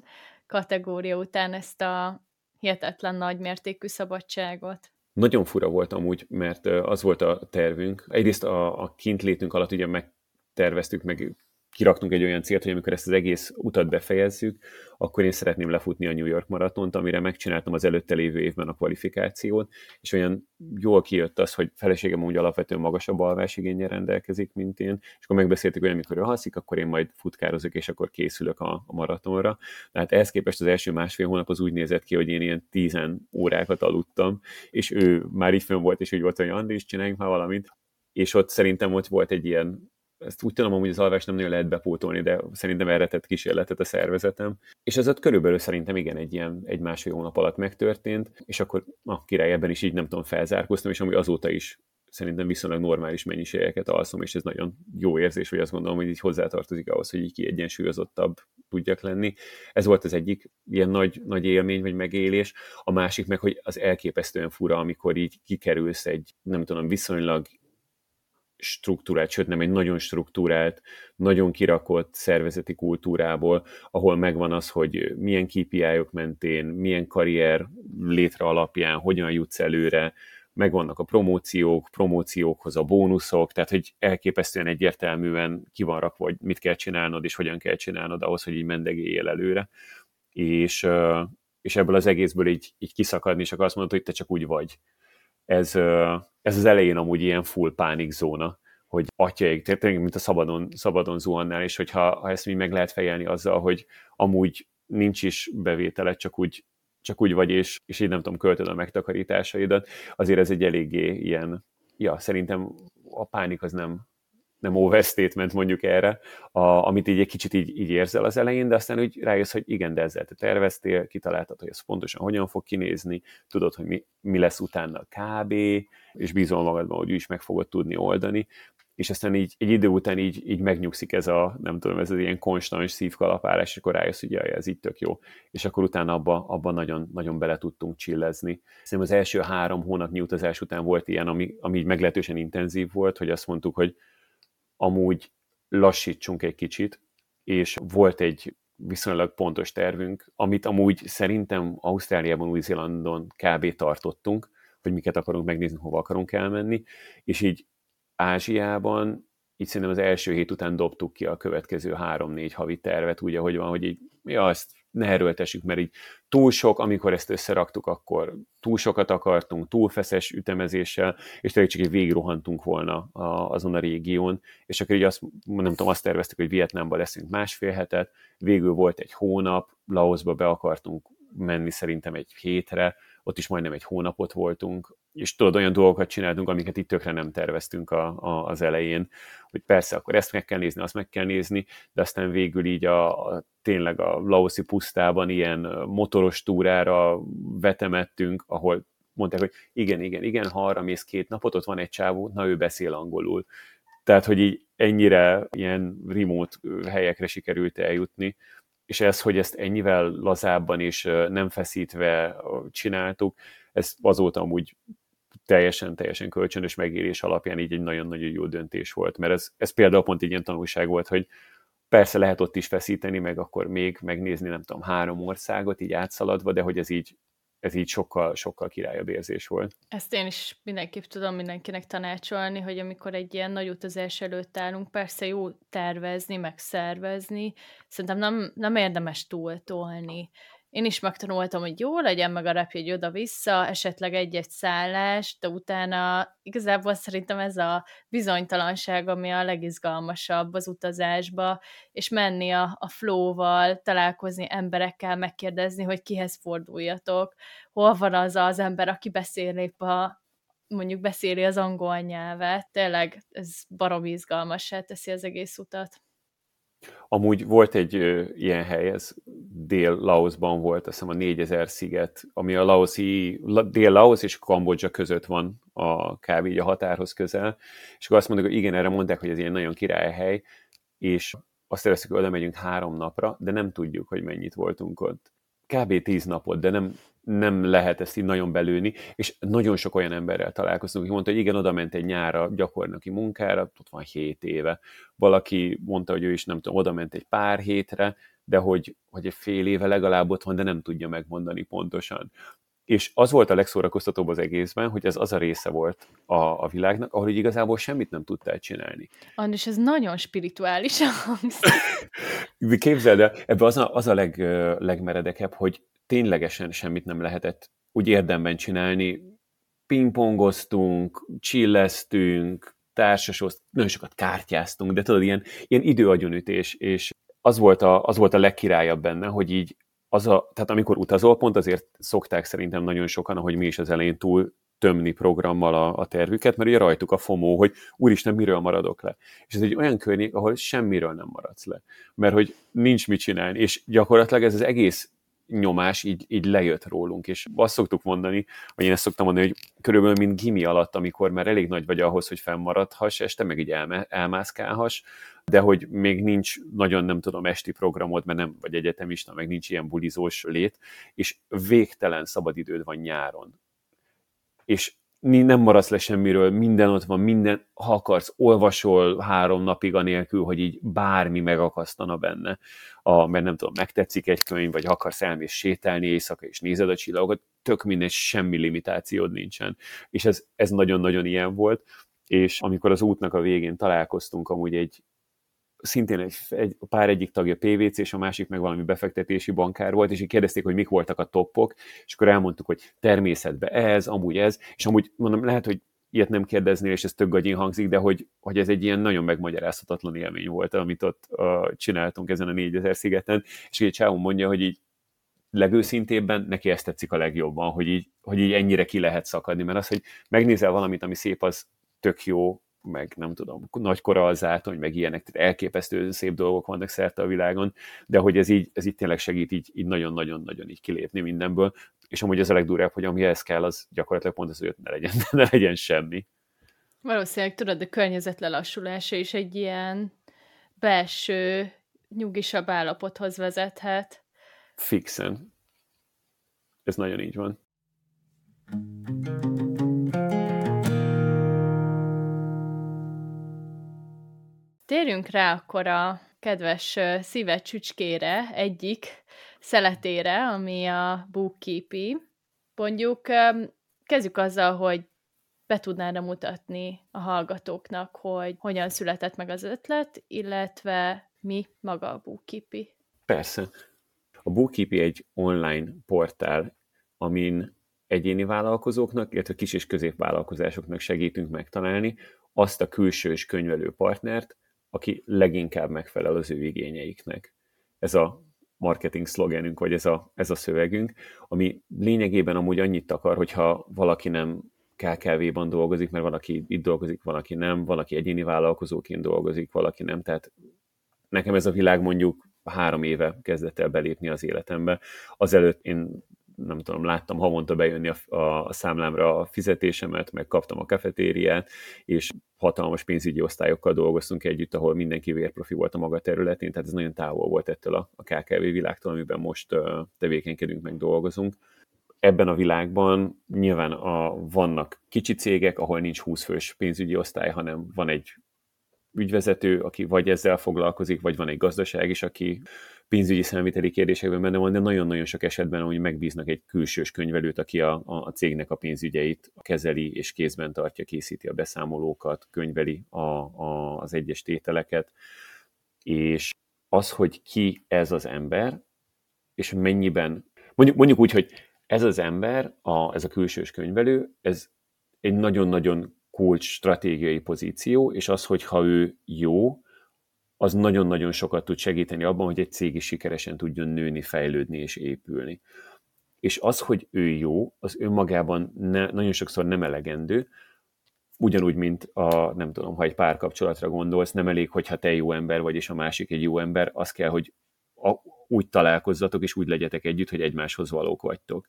kategória után ezt a hihetetlen nagy mértékű szabadságot. Nagyon fura volt amúgy, mert az volt a tervünk. Egyrészt a, a kintlétünk alatt ugye meg terveztük, meg kiraktunk egy olyan célt, hogy amikor ezt az egész utat befejezzük, akkor én szeretném lefutni a New York maratont, amire megcsináltam az előtte lévő évben a kvalifikációt, és olyan jól kijött az, hogy feleségem úgy alapvetően magasabb alvásigényel rendelkezik, mint én, és akkor megbeszéltük, hogy amikor ő haszik, akkor én majd futkározok, és akkor készülök a, a maratonra. Tehát ehhez képest az első másfél hónap az úgy nézett ki, hogy én ilyen tízen órákat aludtam, és ő már így volt, és úgy volt, hogy Andris, csináljunk már valamit, és ott szerintem ott volt egy ilyen ezt úgy tudom, hogy az alvást nem nagyon lehet bepótolni, de szerintem erre tett kísérletet a szervezetem. És ez ott körülbelül szerintem igen, egy ilyen egy másfél hónap alatt megtörtént, és akkor a király ebben is így nem tudom, felzárkoztam, és amúgy azóta is szerintem viszonylag normális mennyiségeket alszom, és ez nagyon jó érzés, hogy azt gondolom, hogy így hozzátartozik ahhoz, hogy így kiegyensúlyozottabb tudjak lenni. Ez volt az egyik ilyen nagy, nagy élmény, vagy megélés. A másik meg, hogy az elképesztően fura, amikor így kikerülsz egy, nem tudom, viszonylag struktúrált, sőt nem egy nagyon struktúrált, nagyon kirakott szervezeti kultúrából, ahol megvan az, hogy milyen KPI-ok mentén, milyen karrier létre alapján, hogyan jutsz előre, megvannak a promóciók, promóciókhoz a bónuszok, tehát hogy elképesztően egyértelműen ki van rakva, hogy mit kell csinálnod, és hogyan kell csinálnod ahhoz, hogy így mendegéljél előre. És, és ebből az egészből így, így kiszakadni, és akkor azt mondod, hogy te csak úgy vagy ez, ez az elején amúgy ilyen full pánikzóna, hogy atyaik, tényleg, mint a szabadon, szabadon zuhannál, és hogyha ha ezt még meg lehet fejelni azzal, hogy amúgy nincs is bevétele, csak úgy, csak úgy vagy, és, és így nem tudom, költöd a megtakarításaidat, azért ez egy eléggé ilyen, ja, szerintem a pánik az nem, nem overstatement mondjuk erre, a, amit így egy kicsit így, így érzel az elején, de aztán úgy rájössz, hogy igen, de ezzel te terveztél, kitaláltad, hogy ez pontosan hogyan fog kinézni, tudod, hogy mi, mi lesz utána kb, és bízol magadban, hogy is meg fogod tudni oldani, és aztán így egy idő után így, így megnyugszik ez a, nem tudom, ez az ilyen konstans szívkalapálás, és akkor rájössz, hogy jaj, ez így tök jó. És akkor utána abban abba nagyon, nagyon bele tudtunk csillezni. Szerintem az első három hónapnyi utazás után volt ilyen, ami, ami így meglehetősen intenzív volt, hogy azt mondtuk, hogy amúgy lassítsunk egy kicsit, és volt egy viszonylag pontos tervünk, amit amúgy szerintem Ausztráliában, Új-Zélandon kb. tartottunk, hogy miket akarunk megnézni, hova akarunk elmenni, és így Ázsiában így szerintem az első hét után dobtuk ki a következő három-négy havi tervet, úgy, ahogy van, hogy így, ja, azt ne erőltessük, mert így túl sok, amikor ezt összeraktuk, akkor túl sokat akartunk, túl feszes ütemezéssel, és tényleg csak egy végigrohantunk volna a, azon a régión, és akkor így azt, nem tudom, azt terveztük, hogy Vietnámban leszünk másfél hetet, végül volt egy hónap, Laosba be akartunk menni szerintem egy hétre, ott is majdnem egy hónapot voltunk, és tudod, olyan dolgokat csináltunk, amiket itt tökre nem terveztünk a, a, az elején, hogy persze, akkor ezt meg kell nézni, azt meg kell nézni, de aztán végül így a, a tényleg a Laoszi pusztában ilyen motoros túrára vetemettünk, ahol mondták, hogy igen, igen, igen, ha arra mész két napot, ott van egy csávó, na ő beszél angolul. Tehát, hogy így ennyire ilyen remote helyekre sikerült eljutni, és ez, hogy ezt ennyivel lazábban és nem feszítve csináltuk, ez azóta amúgy teljesen, teljesen kölcsönös megérés alapján így egy nagyon-nagyon jó döntés volt, mert ez, ez például pont egy ilyen tanulság volt, hogy persze lehet ott is feszíteni, meg akkor még megnézni, nem tudom, három országot így átszaladva, de hogy ez így ez így sokkal, sokkal királyabb érzés volt. Ezt én is mindenképp tudom mindenkinek tanácsolni, hogy amikor egy ilyen nagy utazás előtt állunk, persze jó tervezni, meg szervezni, szerintem nem, nem érdemes túltolni én is megtanultam, hogy jó legyen meg a repjegy oda-vissza, esetleg egy-egy szállás, de utána igazából szerintem ez a bizonytalanság, ami a legizgalmasabb az utazásba, és menni a, a flow-val, találkozni emberekkel, megkérdezni, hogy kihez forduljatok, hol van az az ember, aki beszél épp a, mondjuk beszéli az angol nyelvet. Tényleg ez barom izgalmassá teszi az egész utat. Amúgy volt egy ö, ilyen hely, ez Dél-Laosban volt, azt hiszem a 4000 sziget, ami a Laoszi, Dél-Laos és Kambodzsa között van a kb. a határhoz közel, és akkor azt mondjuk, hogy igen, erre mondták, hogy ez ilyen nagyon királyhely, és azt terveztük, hogy oda megyünk három napra, de nem tudjuk, hogy mennyit voltunk ott. Kb. tíz napot, de nem, nem lehet ezt így nagyon belőni, és nagyon sok olyan emberrel találkoztunk, aki mondta, hogy igen, oda ment egy nyára gyakornoki munkára, ott van hét éve. Valaki mondta, hogy ő is nem tudom, oda ment egy pár hétre, de hogy, hogy egy fél éve legalább ott van, de nem tudja megmondani pontosan. És az volt a legszórakoztatóbb az egészben, hogy ez az a része volt a, a világnak, ahol így igazából semmit nem tudtál csinálni. Andis, ez nagyon spirituális hangzik. <laughs> Képzeld el, ebbe az a, az a leg, legmeredekebb, hogy ténylegesen semmit nem lehetett úgy érdemben csinálni. Pingpongoztunk, csilleztünk, társasozt, nagyon sokat kártyáztunk, de tudod, ilyen, ilyen időagyonütés, és az volt, a, az volt a legkirályabb benne, hogy így az a, tehát amikor utazol, pont azért szokták szerintem nagyon sokan, ahogy mi is az elején túl tömni programmal a, a tervüket, mert ugye rajtuk a FOMO, hogy úristen, miről maradok le. És ez egy olyan környék, ahol semmiről nem maradsz le. Mert hogy nincs mit csinálni, és gyakorlatilag ez az egész nyomás így, így lejött rólunk, és azt szoktuk mondani, vagy én ezt szoktam mondani, hogy körülbelül mint gimi alatt, amikor már elég nagy vagy ahhoz, hogy fennmaradhass este, meg így elme, elmászkálhass, de hogy még nincs nagyon, nem tudom, esti programod, mert nem vagy egyetemista, meg nincs ilyen bulizós lét, és végtelen szabadidőd van nyáron. És nem maradsz le semmiről, minden ott van, minden, ha akarsz, olvasol három napig anélkül, hogy így bármi megakasztana benne, a, mert nem tudom, megtetszik egy könyv, vagy akarsz elmész sétálni éjszaka, és nézed a csillagokat, tök minden, semmi limitációd nincsen. És ez, ez nagyon-nagyon ilyen volt, és amikor az útnak a végén találkoztunk amúgy egy szintén egy, egy pár egyik tagja PVC, és a másik meg valami befektetési bankár volt, és így kérdezték, hogy mik voltak a toppok, és akkor elmondtuk, hogy természetben ez, amúgy ez, és amúgy mondom, lehet, hogy ilyet nem kérdeznél, és ez tök gagyin hangzik, de hogy, hogy ez egy ilyen nagyon megmagyarázhatatlan élmény volt, amit ott uh, csináltunk ezen a 4000 szigeten, és egy csávon mondja, hogy így legőszintébben neki ezt tetszik a legjobban, hogy így, hogy így ennyire ki lehet szakadni, mert az, hogy megnézel valamit, ami szép, az tök jó, meg nem tudom, nagy koralzátony, meg ilyenek, tehát elképesztő szép dolgok vannak szerte a világon, de hogy ez így, ez így tényleg segít így, így nagyon-nagyon-nagyon így kilépni mindenből, és amúgy ez a legdurább, hogy ami ehhez kell, az gyakorlatilag pont az, hogy ne legyen, <laughs> ne legyen semmi. Valószínűleg tudod, a környezet lelassulása is egy ilyen belső, nyugisabb állapothoz vezethet. Fixen. Ez nagyon így van. Térjünk rá akkor a kedves szíve csücskére, egyik szeletére, ami a bookkeepy. Mondjuk kezdjük azzal, hogy be tudnád mutatni a hallgatóknak, hogy hogyan született meg az ötlet, illetve mi maga a bookkeepy. Persze. A Bookkeepy egy online portál, amin egyéni vállalkozóknak, illetve kis és középvállalkozásoknak segítünk megtalálni azt a külsős könyvelő partnert, aki leginkább megfelel az ő igényeiknek. Ez a marketing szlogenünk, vagy ez a, ez a szövegünk, ami lényegében amúgy annyit akar, hogyha valaki nem KKV-ban dolgozik, mert valaki itt dolgozik, valaki nem, valaki egyéni vállalkozóként dolgozik, valaki nem, tehát nekem ez a világ mondjuk három éve kezdett el belépni az életembe. Azelőtt én nem tudom, láttam havonta bejönni a, a számlámra a fizetésemet, meg kaptam a kafetériát, és hatalmas pénzügyi osztályokkal dolgoztunk együtt, ahol mindenki vérprofi volt a maga területén, tehát ez nagyon távol volt ettől a, a KKV világtól, amiben most uh, tevékenykedünk, meg dolgozunk. Ebben a világban nyilván a, vannak kicsi cégek, ahol nincs 20 fős pénzügyi osztály, hanem van egy ügyvezető, aki vagy ezzel foglalkozik, vagy van egy gazdaság is, aki pénzügyi számviteli kérdésekben benne van, de nagyon-nagyon sok esetben hogy megbíznak egy külsős könyvelőt, aki a, a cégnek a pénzügyeit kezeli és kézben tartja, készíti a beszámolókat, könyveli a, a, az egyes tételeket, és az, hogy ki ez az ember, és mennyiben, mondjuk, mondjuk úgy, hogy ez az ember, a, ez a külsős könyvelő, ez egy nagyon-nagyon kulcs stratégiai pozíció, és az, hogy ha ő jó, az nagyon-nagyon sokat tud segíteni abban, hogy egy cég is sikeresen tudjon nőni, fejlődni és épülni. És az, hogy ő jó, az önmagában ne, nagyon sokszor nem elegendő, ugyanúgy, mint a, nem tudom, ha egy párkapcsolatra gondolsz, nem elég, hogyha te jó ember vagy, és a másik egy jó ember, az kell, hogy a, úgy találkozzatok, és úgy legyetek együtt, hogy egymáshoz valók vagytok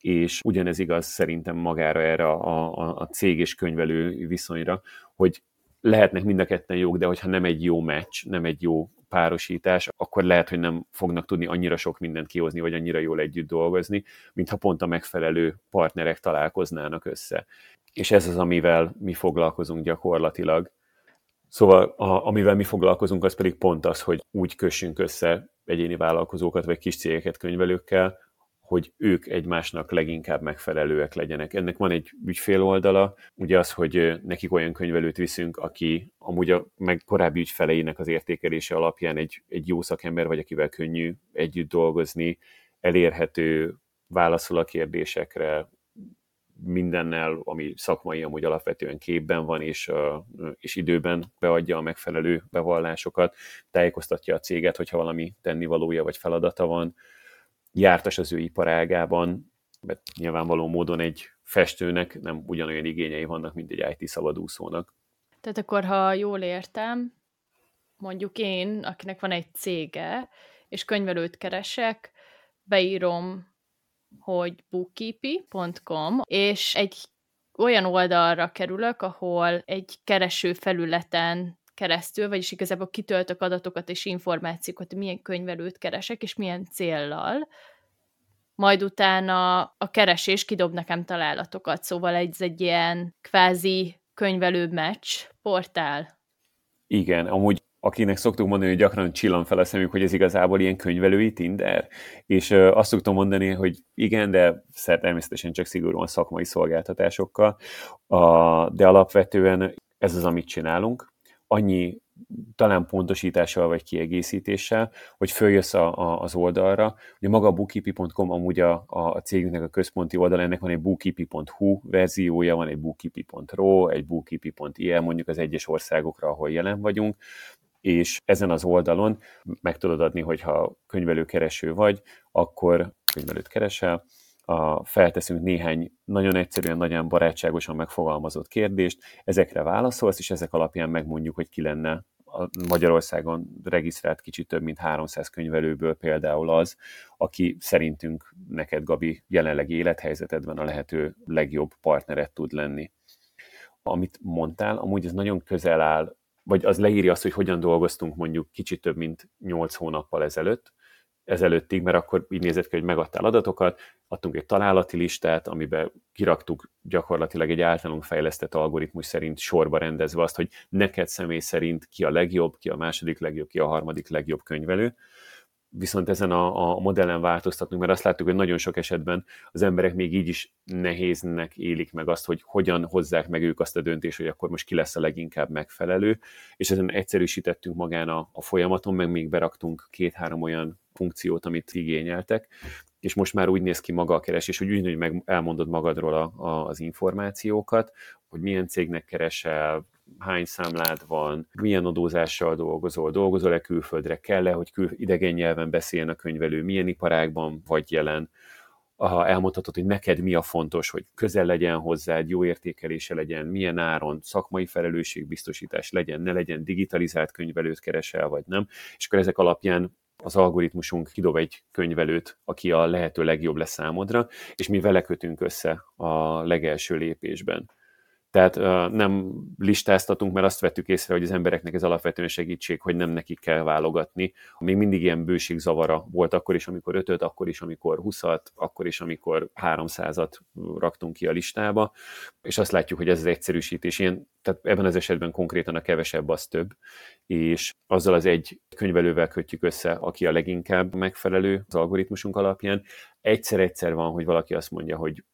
és ugyanez igaz szerintem magára erre a, a, a cég és könyvelő viszonyra, hogy lehetnek mind a ketten jók, de hogyha nem egy jó meccs, nem egy jó párosítás, akkor lehet, hogy nem fognak tudni annyira sok mindent kihozni, vagy annyira jól együtt dolgozni, mintha pont a megfelelő partnerek találkoznának össze. És ez az, amivel mi foglalkozunk gyakorlatilag. Szóval a, amivel mi foglalkozunk, az pedig pont az, hogy úgy kössünk össze egyéni vállalkozókat, vagy kis cégeket könyvelőkkel, hogy ők egymásnak leginkább megfelelőek legyenek. Ennek van egy ügyfél oldala, ugye az, hogy nekik olyan könyvelőt viszünk, aki amúgy a meg korábbi ügyfeleinek az értékelése alapján egy, egy jó szakember, vagy akivel könnyű együtt dolgozni, elérhető, válaszol a kérdésekre, mindennel, ami szakmai amúgy alapvetően képben van, és, és időben beadja a megfelelő bevallásokat, tájékoztatja a céget, hogyha valami tennivalója vagy feladata van, jártas az ő iparágában, mert nyilvánvaló módon egy festőnek nem ugyanolyan igényei vannak, mint egy IT szabadúszónak. Tehát akkor, ha jól értem, mondjuk én, akinek van egy cége, és könyvelőt keresek, beírom, hogy bookkeepy.com, és egy olyan oldalra kerülök, ahol egy kereső felületen keresztül, vagyis igazából kitöltök adatokat és információkat, milyen könyvelőt keresek, és milyen céllal, majd utána a keresés kidob nekem találatokat, szóval ez egy ilyen kvázi könyvelő meccs portál. Igen, amúgy akinek szoktuk mondani, hogy gyakran csillan fel a szemük, hogy ez igazából ilyen könyvelői Tinder, és azt szoktam mondani, hogy igen, de természetesen csak szigorúan szakmai szolgáltatásokkal, de alapvetően ez az, amit csinálunk, annyi talán pontosítással vagy kiegészítéssel, hogy följössz a, a, az oldalra. Ugye maga a bookkeepy.com amúgy a, a cégünknek a központi oldal, ennek van egy bookkeepy.hu verziója, van egy bookkeepy.ro, egy bookkeepy.il mondjuk az egyes országokra, ahol jelen vagyunk, és ezen az oldalon meg tudod adni, hogyha könyvelőkereső vagy, akkor könyvelőt keresel, a, felteszünk néhány nagyon egyszerűen, nagyon barátságosan megfogalmazott kérdést, ezekre válaszolsz, és ezek alapján megmondjuk, hogy ki lenne a Magyarországon regisztrált kicsit több mint 300 könyvelőből például az, aki szerintünk neked, Gabi, jelenlegi élethelyzetedben a lehető legjobb partneret tud lenni. Amit mondtál, amúgy ez nagyon közel áll, vagy az leírja azt, hogy hogyan dolgoztunk mondjuk kicsit több mint 8 hónappal ezelőtt, ezelőttig, mert akkor így nézett ki, hogy megadtál adatokat, adtunk egy találati listát, amiben kiraktuk gyakorlatilag egy általunk fejlesztett algoritmus szerint sorba rendezve azt, hogy neked személy szerint ki a legjobb, ki a második legjobb, ki a harmadik legjobb könyvelő, viszont ezen a, a modellen változtatnunk, mert azt láttuk, hogy nagyon sok esetben az emberek még így is nehéznek élik meg azt, hogy hogyan hozzák meg ők azt a döntést, hogy akkor most ki lesz a leginkább megfelelő, és ezen egyszerűsítettünk magán a, a folyamaton, meg még beraktunk két-három olyan funkciót, amit igényeltek, és most már úgy néz ki maga a keresés, hogy úgy, hogy meg elmondod magadról a, a, az információkat, hogy milyen cégnek keresel, hány számlád van, milyen adózással dolgozol, dolgozol-e külföldre, kell-e, hogy kül, idegen nyelven beszéljen a könyvelő, milyen iparágban vagy jelen, ha elmondhatod, hogy neked mi a fontos, hogy közel legyen hozzád, jó értékelése legyen, milyen áron, szakmai felelősségbiztosítás legyen, ne legyen digitalizált könyvelőt keresel, vagy nem, és akkor ezek alapján az algoritmusunk kidob egy könyvelőt, aki a lehető legjobb lesz számodra, és mi vele kötünk össze a legelső lépésben. Tehát nem listáztatunk, mert azt vettük észre, hogy az embereknek ez alapvetően segítség, hogy nem nekik kell válogatni. Még mindig ilyen bőségzavara volt akkor is, amikor ötöt, akkor is, amikor 20 akkor is, amikor 300-at raktunk ki a listába, és azt látjuk, hogy ez az egyszerűsítés, ilyen, tehát ebben az esetben konkrétan a kevesebb az több, és azzal az egy könyvelővel kötjük össze, aki a leginkább megfelelő az algoritmusunk alapján. Egyszer-egyszer van, hogy valaki azt mondja, hogy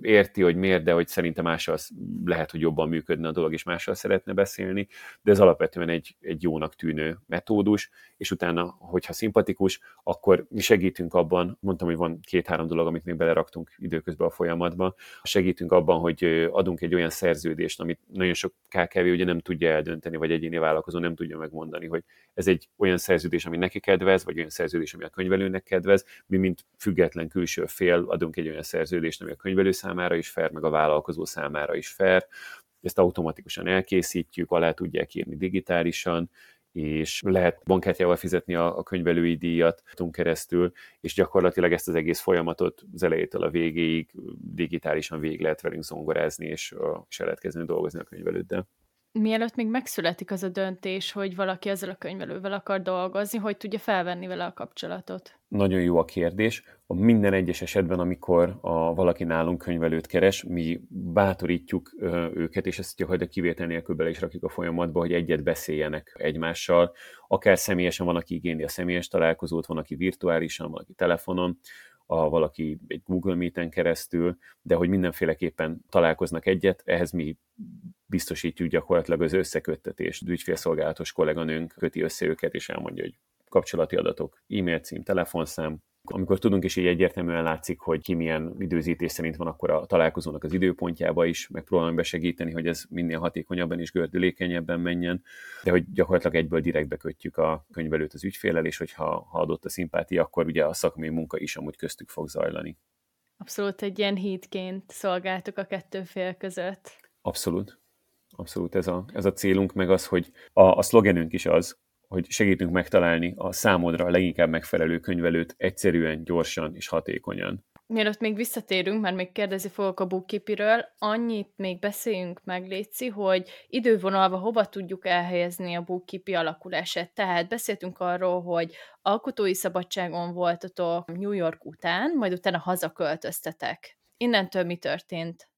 érti, hogy miért, de hogy szerintem mással lehet, hogy jobban működne a dolog, és mással szeretne beszélni, de ez alapvetően egy, egy jónak tűnő metódus, és utána, hogyha szimpatikus, akkor mi segítünk abban, mondtam, hogy van két-három dolog, amit még beleraktunk időközben a folyamatba, segítünk abban, hogy adunk egy olyan szerződést, amit nagyon sok KKV ugye nem tudja eldönteni, vagy egyéni vállalkozó nem tudja megmondani, hogy ez egy olyan szerződés, ami neki kedvez, vagy olyan szerződés, ami a könyvelőnek kedvez, mi, mint független külső fél adunk egy olyan szerződést, ami a könyvelő számára is fair, meg a vállalkozó számára is fair. Ezt automatikusan elkészítjük, alá tudják írni digitálisan, és lehet bankkártyával fizetni a, könyvelői díjat keresztül, és gyakorlatilag ezt az egész folyamatot az elejétől a végéig digitálisan végig lehet velünk zongorázni, és, és el lehet kezdeni dolgozni a könyvelőddel mielőtt még megszületik az a döntés, hogy valaki ezzel a könyvelővel akar dolgozni, hogy tudja felvenni vele a kapcsolatot? Nagyon jó a kérdés. A minden egyes esetben, amikor a valaki nálunk könyvelőt keres, mi bátorítjuk őket, és ezt gyakorlatilag kivétel nélkül bele is rakjuk a folyamatba, hogy egyet beszéljenek egymással. Akár személyesen van, aki igényli a személyes találkozót, van, aki virtuálisan, van, aki telefonon, a valaki egy Google Meet-en keresztül, de hogy mindenféleképpen találkoznak egyet, ehhez mi biztosítjuk gyakorlatilag az összeköttetést. Ügyfélszolgálatos kolléganőnk köti össze őket, és elmondja, hogy kapcsolati adatok, e-mail cím, telefonszám, amikor tudunk, és így egyértelműen látszik, hogy ki milyen időzítés szerint van, akkor a találkozónak az időpontjába is megpróbálom besegíteni, hogy ez minél hatékonyabban és gördülékenyebben menjen, de hogy gyakorlatilag egyből direktbe kötjük a könyvelőt az ügyfélel, és hogyha ha adott a szimpátia, akkor ugye a szakmai munka is amúgy köztük fog zajlani. Abszolút egy ilyen hídként szolgáltuk a kettő fél között. Abszolút. Abszolút ez a, ez a célunk, meg az, hogy a, a szlogenünk is az, hogy segítünk megtalálni a számodra a leginkább megfelelő könyvelőt egyszerűen, gyorsan és hatékonyan. Mielőtt még visszatérünk, mert még kérdezi fogok a bookkeepiről, annyit még beszéljünk meg, Léci, hogy idővonalva hova tudjuk elhelyezni a bookkeepi alakulását. Tehát beszéltünk arról, hogy alkotói szabadságon voltatok New York után, majd utána hazaköltöztetek. Innentől mi történt?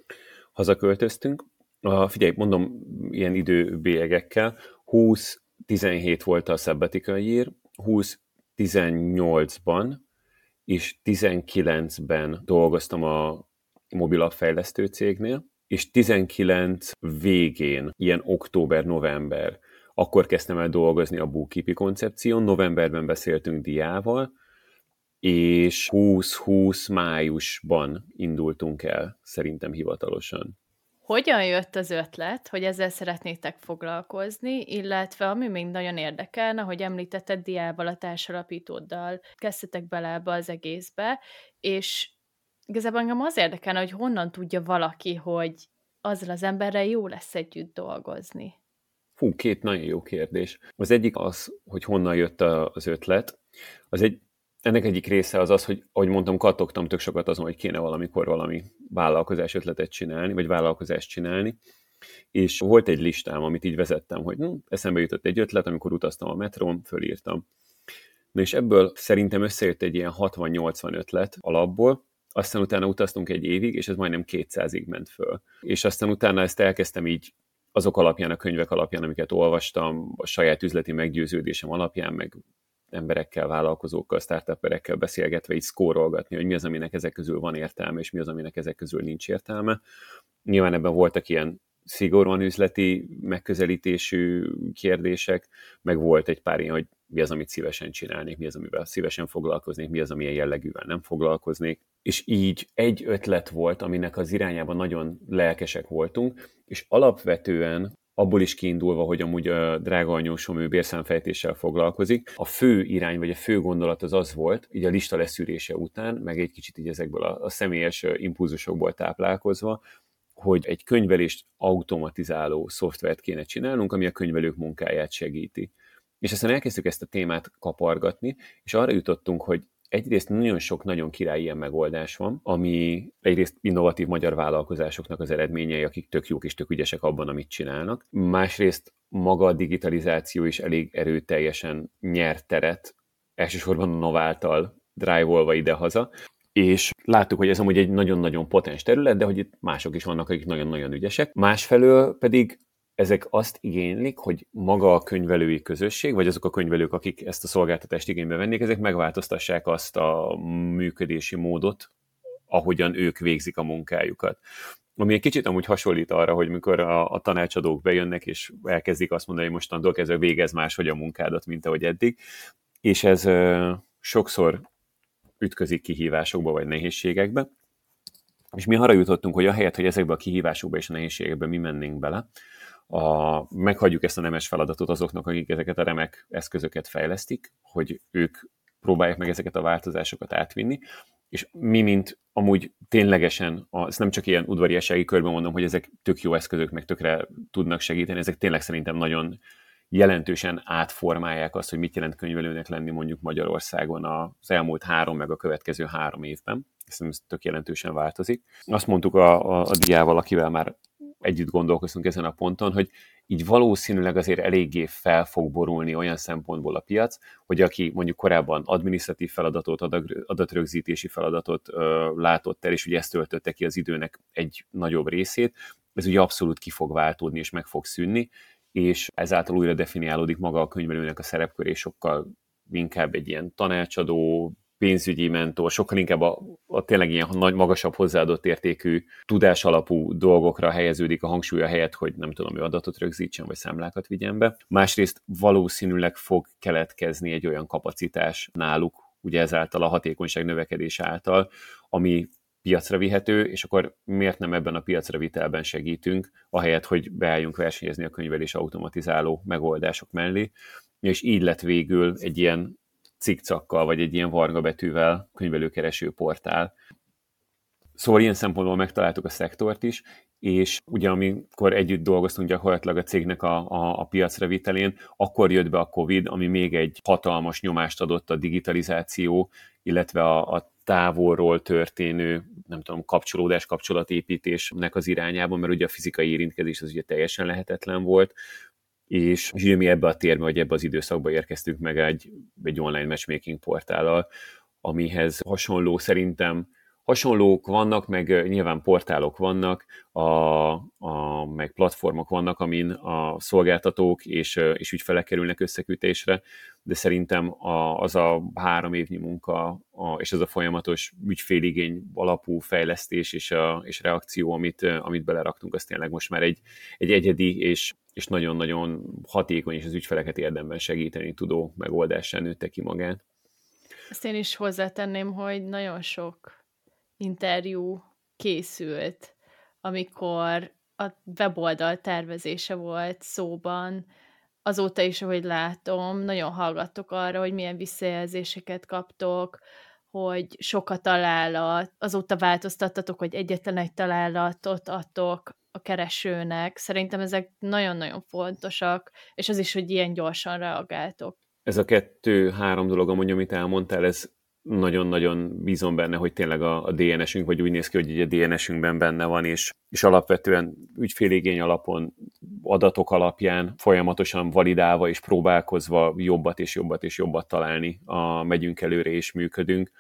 Hazaköltöztünk. Uh, figyelj, mondom ilyen időbélyegekkel. 20 17 volt a sabbatical year, 20 18-ban és 19-ben dolgoztam a mobilappfejlesztő cégnél, és 19 végén, ilyen október-november, akkor kezdtem el dolgozni a bookkeeping koncepción, novemberben beszéltünk diával, és 20-20 májusban indultunk el, szerintem hivatalosan. Hogyan jött az ötlet, hogy ezzel szeretnétek foglalkozni, illetve ami még nagyon érdekelne, hogy említetted Diával, a társalapítóddal, kezdtetek bele ebbe az egészbe, és igazából engem az érdekelne, hogy honnan tudja valaki, hogy azzal az emberrel jó lesz együtt dolgozni. Fú, két nagyon jó kérdés. Az egyik az, hogy honnan jött az ötlet. Az egy ennek egyik része az az, hogy, ahogy mondtam, kattogtam tök sokat azon, hogy kéne valamikor valami vállalkozás ötletet csinálni, vagy vállalkozást csinálni, és volt egy listám, amit így vezettem, hogy hm, eszembe jutott egy ötlet, amikor utaztam a metrón, fölírtam. Na és ebből szerintem összejött egy ilyen 60-80 ötlet alapból, aztán utána utaztunk egy évig, és ez majdnem 200-ig ment föl. És aztán utána ezt elkezdtem így azok alapján, a könyvek alapján, amiket olvastam, a saját üzleti meggyőződésem alapján, meg emberekkel, vállalkozókkal, startuperekkel beszélgetve így szkórolgatni, hogy mi az, aminek ezek közül van értelme, és mi az, aminek ezek közül nincs értelme. Nyilván ebben voltak ilyen szigorúan üzleti megközelítésű kérdések, meg volt egy pár ilyen, hogy mi az, amit szívesen csinálnék, mi az, amivel szívesen foglalkoznék, mi az, amilyen jellegűvel nem foglalkoznék. És így egy ötlet volt, aminek az irányában nagyon lelkesek voltunk, és alapvetően abból is kiindulva, hogy amúgy a drága anyósom ő bérszámfejtéssel foglalkozik. A fő irány, vagy a fő gondolat az az volt, így a lista leszűrése után, meg egy kicsit így ezekből a, a személyes impulzusokból táplálkozva, hogy egy könyvelést automatizáló szoftvert kéne csinálnunk, ami a könyvelők munkáját segíti. És aztán elkezdtük ezt a témát kapargatni, és arra jutottunk, hogy egyrészt nagyon sok nagyon király ilyen megoldás van, ami egyrészt innovatív magyar vállalkozásoknak az eredményei, akik tök jók és tök ügyesek abban, amit csinálnak. Másrészt maga a digitalizáció is elég erőteljesen nyert teret, elsősorban a Nováltal drive-olva ide-haza, és láttuk, hogy ez amúgy egy nagyon-nagyon potens terület, de hogy itt mások is vannak, akik nagyon-nagyon ügyesek. Másfelől pedig ezek azt igénylik, hogy maga a könyvelői közösség, vagy azok a könyvelők, akik ezt a szolgáltatást igénybe vennék, ezek megváltoztassák azt a működési módot, ahogyan ők végzik a munkájukat. Ami egy kicsit amúgy hasonlít arra, hogy mikor a, a tanácsadók bejönnek, és elkezdik azt mondani, hogy mostantól kezdve végez máshogy a munkádat, mint ahogy eddig, és ez ö, sokszor ütközik kihívásokba vagy nehézségekbe, és mi arra jutottunk, hogy ahelyett, hogy ezekbe a kihívásokba és a nehézségekbe mi mennénk bele, a, meghagyjuk ezt a nemes feladatot azoknak, akik ezeket a remek eszközöket fejlesztik, hogy ők próbálják meg ezeket a változásokat átvinni, és mi, mint amúgy ténylegesen, a, ezt nem csak ilyen udvariassági körben mondom, hogy ezek tök jó eszközök, meg tökre tudnak segíteni, ezek tényleg szerintem nagyon jelentősen átformálják azt, hogy mit jelent könyvelőnek lenni mondjuk Magyarországon az elmúlt három, meg a következő három évben. Ez tök jelentősen változik. Azt mondtuk a, a, a diával, akivel már együtt gondolkoztunk ezen a ponton, hogy így valószínűleg azért eléggé fel fog borulni olyan szempontból a piac, hogy aki mondjuk korábban adminisztratív feladatot, adatrögzítési feladatot ö, látott el, és ugye ezt töltötte ki az időnek egy nagyobb részét, ez ugye abszolút ki fog váltódni és meg fog szűnni, és ezáltal újra definiálódik maga a könyvelőnek a szerepkör, és sokkal inkább egy ilyen tanácsadó, pénzügyi mentor, sokkal inkább a, a tényleg ilyen nagy, magasabb hozzáadott értékű tudás alapú dolgokra helyeződik a hangsúly a helyet, hogy nem tudom, hogy adatot rögzítsen, vagy számlákat vigyen be. Másrészt valószínűleg fog keletkezni egy olyan kapacitás náluk, ugye ezáltal a hatékonyság növekedés által, ami piacra vihető, és akkor miért nem ebben a piacra vitelben segítünk, ahelyett, hogy beálljunk versenyezni a könyvelés automatizáló megoldások mellé, és így lett végül egy ilyen cikcakkal, vagy egy ilyen varga betűvel könyvelőkereső portál. Szóval ilyen szempontból megtaláltuk a szektort is, és ugye amikor együtt dolgoztunk gyakorlatilag a cégnek a, a, a piacra vitelén, akkor jött be a Covid, ami még egy hatalmas nyomást adott a digitalizáció, illetve a, a távolról történő, nem tudom, kapcsolódás, kapcsolatépítésnek az irányában, mert ugye a fizikai érintkezés az ugye teljesen lehetetlen volt, és, mi ebbe a térbe, vagy ebbe az időszakba érkeztünk meg egy, egy online matchmaking portállal, amihez hasonló szerintem hasonlók vannak, meg nyilván portálok vannak, a, a, meg platformok vannak, amin a szolgáltatók és, és ügyfelek kerülnek összekötésre, de szerintem a, az a három évnyi munka a, és az a folyamatos ügyféligény alapú fejlesztés és, a, és reakció, amit, amit beleraktunk, az tényleg most már egy, egy egyedi és, és nagyon-nagyon hatékony és az ügyfeleket érdemben segíteni tudó megoldással nőtte ki magát. Ezt én is hozzátenném, hogy nagyon sok interjú készült, amikor a weboldal tervezése volt szóban, azóta is, ahogy látom, nagyon hallgattok arra, hogy milyen visszajelzéseket kaptok, hogy sok a találat, azóta változtattatok, hogy egyetlen egy találatot adtok a keresőnek. Szerintem ezek nagyon-nagyon fontosak, és az is, hogy ilyen gyorsan reagáltok. Ez a kettő-három dolog, mondjuk, amit elmondtál, ez nagyon-nagyon bízom benne, hogy tényleg a, a DNS-ünk, vagy úgy néz ki, hogy a DNS-ünkben benne van, és, és alapvetően ügyfélégény alapon, adatok alapján folyamatosan validálva és próbálkozva jobbat és jobbat és jobbat találni, a megyünk előre és működünk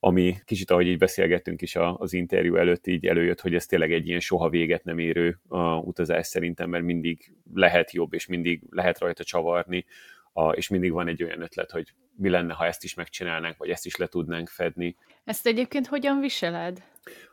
ami kicsit, ahogy így beszélgettünk is az interjú előtt, így előjött, hogy ez tényleg egy ilyen soha véget nem érő a utazás szerintem, mert mindig lehet jobb, és mindig lehet rajta csavarni, a, és mindig van egy olyan ötlet, hogy mi lenne, ha ezt is megcsinálnánk, vagy ezt is le tudnánk fedni. Ezt egyébként hogyan viseled?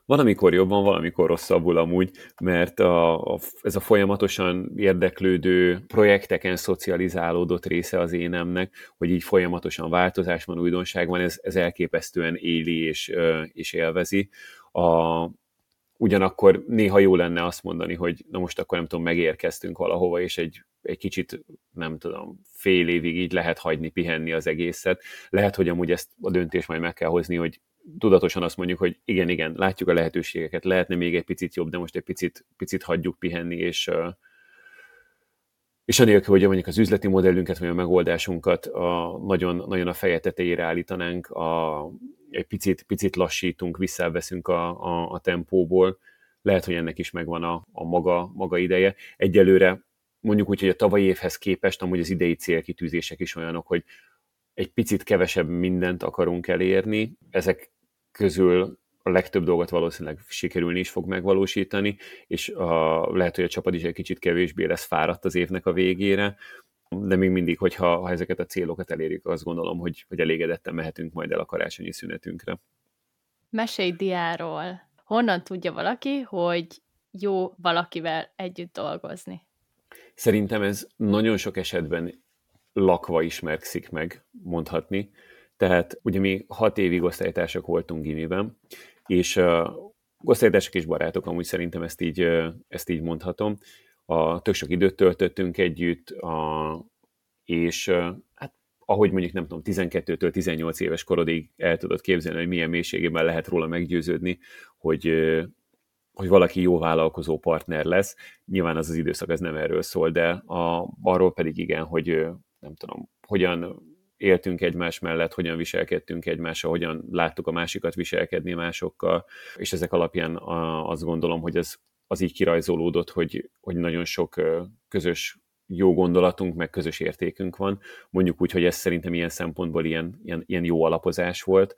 Van, amikor jobban, valamikor rosszabbul amúgy, mert a, a, ez a folyamatosan érdeklődő projekteken szocializálódott része az énemnek, hogy így folyamatosan változás van, újdonság van, ez, ez elképesztően éli és, és élvezi. A, ugyanakkor néha jó lenne azt mondani, hogy na most akkor nem tudom, megérkeztünk valahova, és egy, egy kicsit, nem tudom, fél évig így lehet hagyni, pihenni az egészet. Lehet, hogy amúgy ezt a döntést majd meg kell hozni, hogy tudatosan azt mondjuk, hogy igen, igen, látjuk a lehetőségeket, lehetne még egy picit jobb, de most egy picit, picit hagyjuk pihenni, és, és anélkül, hogy mondjuk az üzleti modellünket, vagy a megoldásunkat a, nagyon, nagyon a feje tetejére állítanánk, a, egy picit, picit lassítunk, visszaveszünk a, a, a tempóból, lehet, hogy ennek is megvan a, a maga, maga ideje. Egyelőre mondjuk úgy, hogy a tavalyi évhez képest amúgy az idei célkitűzések is olyanok, hogy egy picit kevesebb mindent akarunk elérni, ezek közül a legtöbb dolgot valószínűleg sikerülni is fog megvalósítani, és a, lehet, hogy a csapat is egy kicsit kevésbé lesz fáradt az évnek a végére, de még mindig, hogyha ha ezeket a célokat elérjük, azt gondolom, hogy, hogy elégedetten mehetünk majd el a karácsonyi szünetünkre. Mesélj diáról. Honnan tudja valaki, hogy jó valakivel együtt dolgozni? Szerintem ez nagyon sok esetben lakva ismerkszik meg, mondhatni. Tehát ugye mi hat évig osztálytársak voltunk gimiben, és osztálytársak és barátok, amúgy szerintem ezt így, ezt így mondhatom. A, tök sok időt töltöttünk együtt, a, és hát ahogy mondjuk nem tudom, 12-től 18 éves korodig el tudod képzelni, hogy milyen mélységében lehet róla meggyőződni, hogy, hogy valaki jó vállalkozó partner lesz. Nyilván az az időszak ez nem erről szól, de a, arról pedig igen, hogy nem tudom, hogyan éltünk egymás mellett, hogyan viselkedtünk egymással, hogyan láttuk a másikat viselkedni másokkal, és ezek alapján azt gondolom, hogy ez az így kirajzolódott, hogy, hogy nagyon sok közös jó gondolatunk, meg közös értékünk van. Mondjuk úgy, hogy ez szerintem ilyen szempontból ilyen, ilyen, ilyen jó alapozás volt.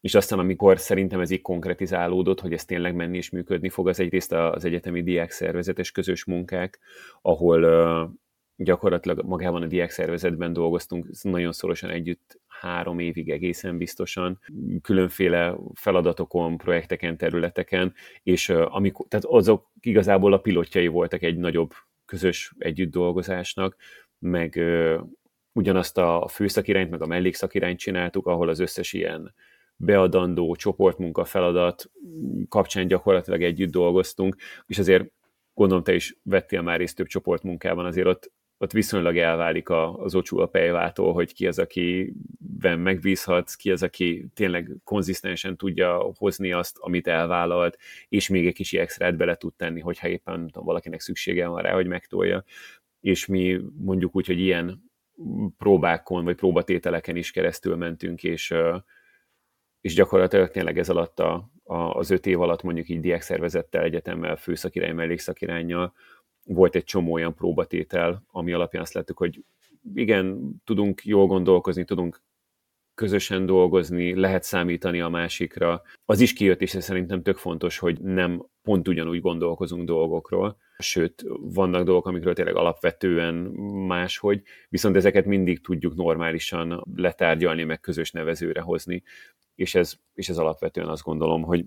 És aztán, amikor szerintem ez így konkretizálódott, hogy ez tényleg menni és működni fog, az egyrészt az egyetemi diák szervezetes közös munkák, ahol gyakorlatilag magában a diák szervezetben dolgoztunk nagyon szorosan együtt három évig egészen biztosan, különféle feladatokon, projekteken, területeken, és amikor, tehát azok igazából a pilotjai voltak egy nagyobb közös együtt dolgozásnak, meg ugyanazt a főszakirányt, meg a mellékszakirányt csináltuk, ahol az összes ilyen beadandó csoportmunka feladat kapcsán gyakorlatilag együtt dolgoztunk, és azért gondolom te is vettél már részt több csoportmunkában, azért ott ott viszonylag elválik az ocsú a pejvától, hogy ki az, akiben megbízhatsz, ki az, aki tényleg konzisztensen tudja hozni azt, amit elvállalt, és még egy kicsi extrát bele tud tenni, hogyha éppen tudom, valakinek szüksége van rá, hogy megtolja. És mi mondjuk úgy, hogy ilyen próbákon, vagy próbatételeken is keresztül mentünk, és, és gyakorlatilag tényleg ez alatt a, a, az öt év alatt mondjuk így diákszervezettel, egyetemmel, főszakirány, mellékszakirányjal, volt egy csomó olyan próbatétel, ami alapján azt lettük, hogy igen, tudunk jól gondolkozni, tudunk közösen dolgozni, lehet számítani a másikra. Az is kijött, és szerintem tök fontos, hogy nem pont ugyanúgy gondolkozunk dolgokról, sőt, vannak dolgok, amikről tényleg alapvetően máshogy, viszont ezeket mindig tudjuk normálisan letárgyalni, meg közös nevezőre hozni, és ez, és ez alapvetően azt gondolom, hogy,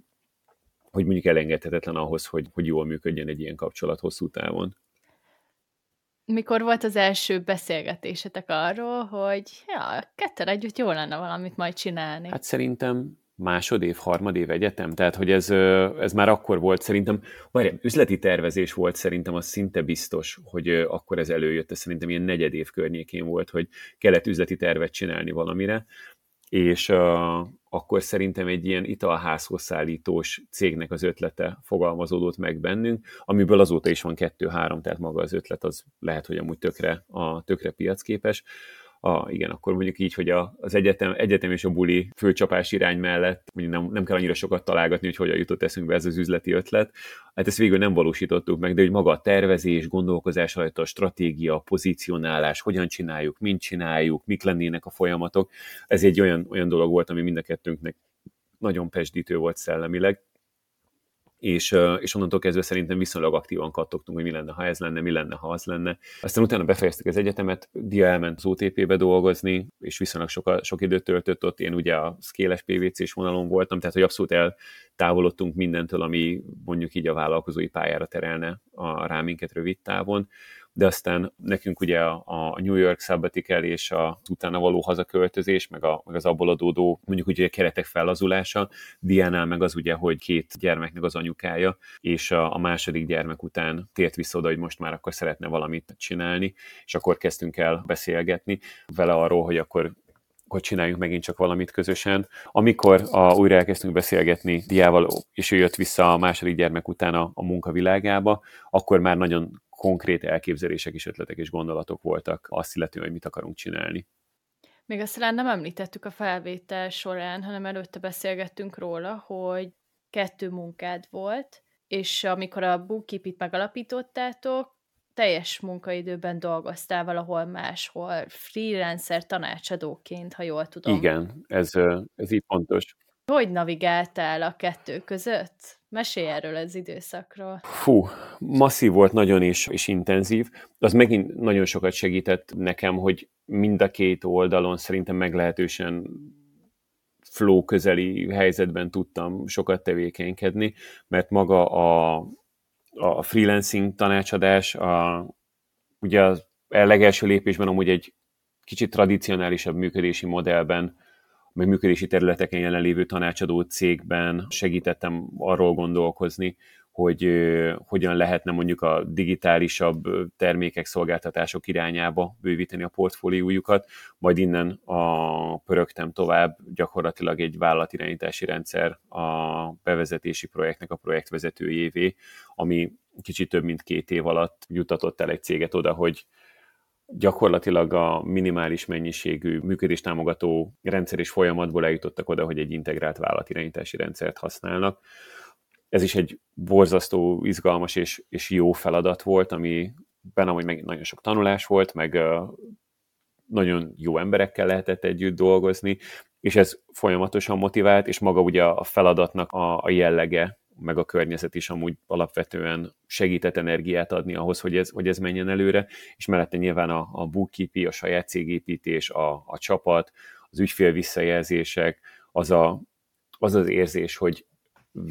hogy mondjuk elengedhetetlen ahhoz, hogy, hogy jól működjen egy ilyen kapcsolat hosszú távon. Mikor volt az első beszélgetésetek arról, hogy ja, ketten együtt jó lenne valamit majd csinálni? Hát szerintem másodév, harmadév egyetem, tehát hogy ez, ez már akkor volt szerintem, várjál, üzleti tervezés volt szerintem, az szinte biztos, hogy akkor ez előjött, ez szerintem ilyen negyedév környékén volt, hogy kellett üzleti tervet csinálni valamire, és uh, akkor szerintem egy ilyen italházhoz szállítós cégnek az ötlete fogalmazódott meg bennünk, amiből azóta is van kettő-három, tehát maga az ötlet az lehet, hogy amúgy tökre, a, tökre piacképes a, igen, akkor mondjuk így, hogy a, az egyetem, egyetem és a buli főcsapás irány mellett mondjuk nem, nem kell annyira sokat találgatni, hogy hogyan jutott eszünkbe ez az üzleti ötlet. Hát ezt végül nem valósítottuk meg, de hogy maga a tervezés, gondolkozás alatt a stratégia, a pozícionálás, hogyan csináljuk, mint csináljuk, mik lennének a folyamatok, ez egy olyan, olyan dolog volt, ami mind a kettőnknek nagyon pesdítő volt szellemileg, és, és onnantól kezdve szerintem viszonylag aktívan kattogtunk, hogy mi lenne, ha ez lenne, mi lenne, ha az lenne. Aztán utána befejeztük az egyetemet, Dia elment az OTP-be dolgozni, és viszonylag sok, sok időt töltött ott, én ugye a szkéles PVC-s vonalon voltam, tehát hogy abszolút eltávolodtunk mindentől, ami mondjuk így a vállalkozói pályára terelne a ráminket rövid távon de aztán nekünk ugye a, a New York sabbatical és a utána való hazaköltözés, meg, a, meg az abból adódó mondjuk ugye keretek fellazulása, Diánál meg az ugye, hogy két gyermeknek az anyukája, és a, a második gyermek után tért vissza oda, hogy most már akkor szeretne valamit csinálni, és akkor kezdtünk el beszélgetni vele arról, hogy akkor hogy csináljunk megint csak valamit közösen. Amikor a, újra elkezdtünk beszélgetni Diával, és ő jött vissza a második gyermek után a, a munkavilágába, akkor már nagyon konkrét elképzelések és ötletek és gondolatok voltak azt illetően, hogy mit akarunk csinálni. Még azt talán nem említettük a felvétel során, hanem előtte beszélgettünk róla, hogy kettő munkád volt, és amikor a bookkeep megalapítottátok, teljes munkaidőben dolgoztál valahol máshol, freelancer tanácsadóként, ha jól tudom. Igen, ez, ez így pontos. Hogy navigáltál a kettő között? Mesélj erről az időszakról. Fú, masszív volt nagyon és, és intenzív. Az megint nagyon sokat segített nekem, hogy mind a két oldalon szerintem meglehetősen flow közeli helyzetben tudtam sokat tevékenykedni, mert maga a, a freelancing tanácsadás, a, ugye a legelső lépésben amúgy egy kicsit tradicionálisabb működési modellben meg működési területeken jelenlévő tanácsadó cégben segítettem arról gondolkozni, hogy hogyan lehetne mondjuk a digitálisabb termékek, szolgáltatások irányába bővíteni a portfóliójukat, majd innen a pörögtem tovább gyakorlatilag egy vállalatirányítási rendszer a bevezetési projektnek a projektvezetőjévé, ami kicsit több mint két év alatt jutatott el egy céget oda, hogy gyakorlatilag a minimális mennyiségű működéstámogató rendszer és folyamatból eljutottak oda, hogy egy integrált vállalatirányítási rendszert használnak. Ez is egy borzasztó, izgalmas és, és jó feladat volt, ami benne, hogy megint nagyon sok tanulás volt, meg nagyon jó emberekkel lehetett együtt dolgozni, és ez folyamatosan motivált, és maga ugye a feladatnak a, a jellege meg a környezet is amúgy alapvetően segített energiát adni ahhoz, hogy ez, hogy ez menjen előre, és mellette nyilván a, a bookkeeping, a saját cégépítés, a, a csapat, az ügyfél visszajelzések, az, a, az az érzés, hogy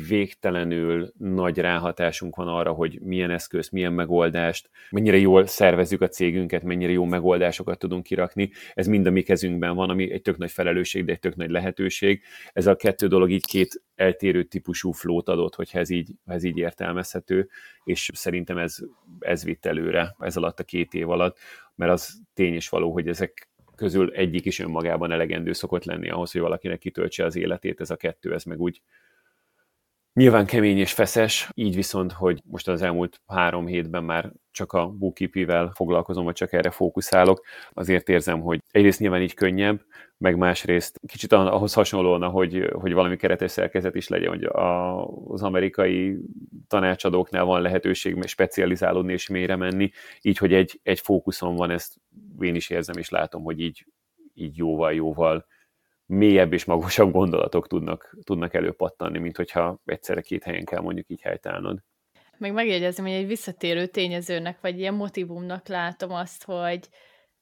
végtelenül nagy ráhatásunk van arra, hogy milyen eszköz, milyen megoldást, mennyire jól szervezzük a cégünket, mennyire jó megoldásokat tudunk kirakni. Ez mind a mi kezünkben van, ami egy tök nagy felelősség, de egy tök nagy lehetőség. Ez a kettő dolog így két eltérő típusú flót adott, hogyha ez így, ez így értelmezhető, és szerintem ez, ez vitt előre ez alatt a két év alatt, mert az tény is való, hogy ezek közül egyik is önmagában elegendő szokott lenni ahhoz, hogy valakinek kitöltse az életét, ez a kettő, ez meg úgy Nyilván kemény és feszes, így viszont, hogy most az elmúlt három hétben már csak a bookkeeping foglalkozom, vagy csak erre fókuszálok, azért érzem, hogy egyrészt nyilván így könnyebb, meg másrészt kicsit ahhoz hasonlóan, hogy, hogy valami keretes szerkezet is legyen, hogy a, az amerikai tanácsadóknál van lehetőség specializálódni és mélyre menni, így, hogy egy, egy fókuszon van, ezt én is érzem és látom, hogy így, így jóval-jóval mélyebb és magasabb gondolatok tudnak, tudnak előpattanni, mint hogyha egyszerre két helyen kell mondjuk így helytállnod. Meg megjegyezem, hogy egy visszatérő tényezőnek, vagy ilyen motivumnak látom azt, hogy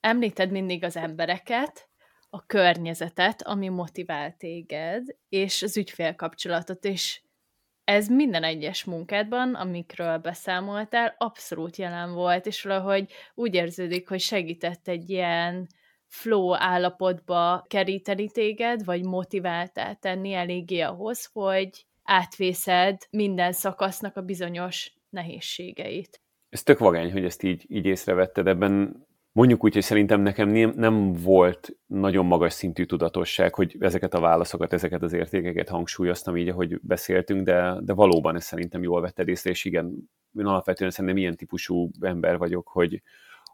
említed mindig az embereket, a környezetet, ami motivál téged, és az ügyfélkapcsolatot, és ez minden egyes munkádban, amikről beszámoltál, abszolút jelen volt, és valahogy úgy érződik, hogy segített egy ilyen flow állapotba keríteni téged, vagy motiváltál tenni eléggé ahhoz, hogy átvészed minden szakasznak a bizonyos nehézségeit. Ez tök vagány, hogy ezt így, így észrevetted. Ebben mondjuk úgy, hogy szerintem nekem nem, volt nagyon magas szintű tudatosság, hogy ezeket a válaszokat, ezeket az értékeket hangsúlyoztam így, ahogy beszéltünk, de, de valóban ez szerintem jól vetted észre, és igen, én alapvetően szerintem ilyen típusú ember vagyok, hogy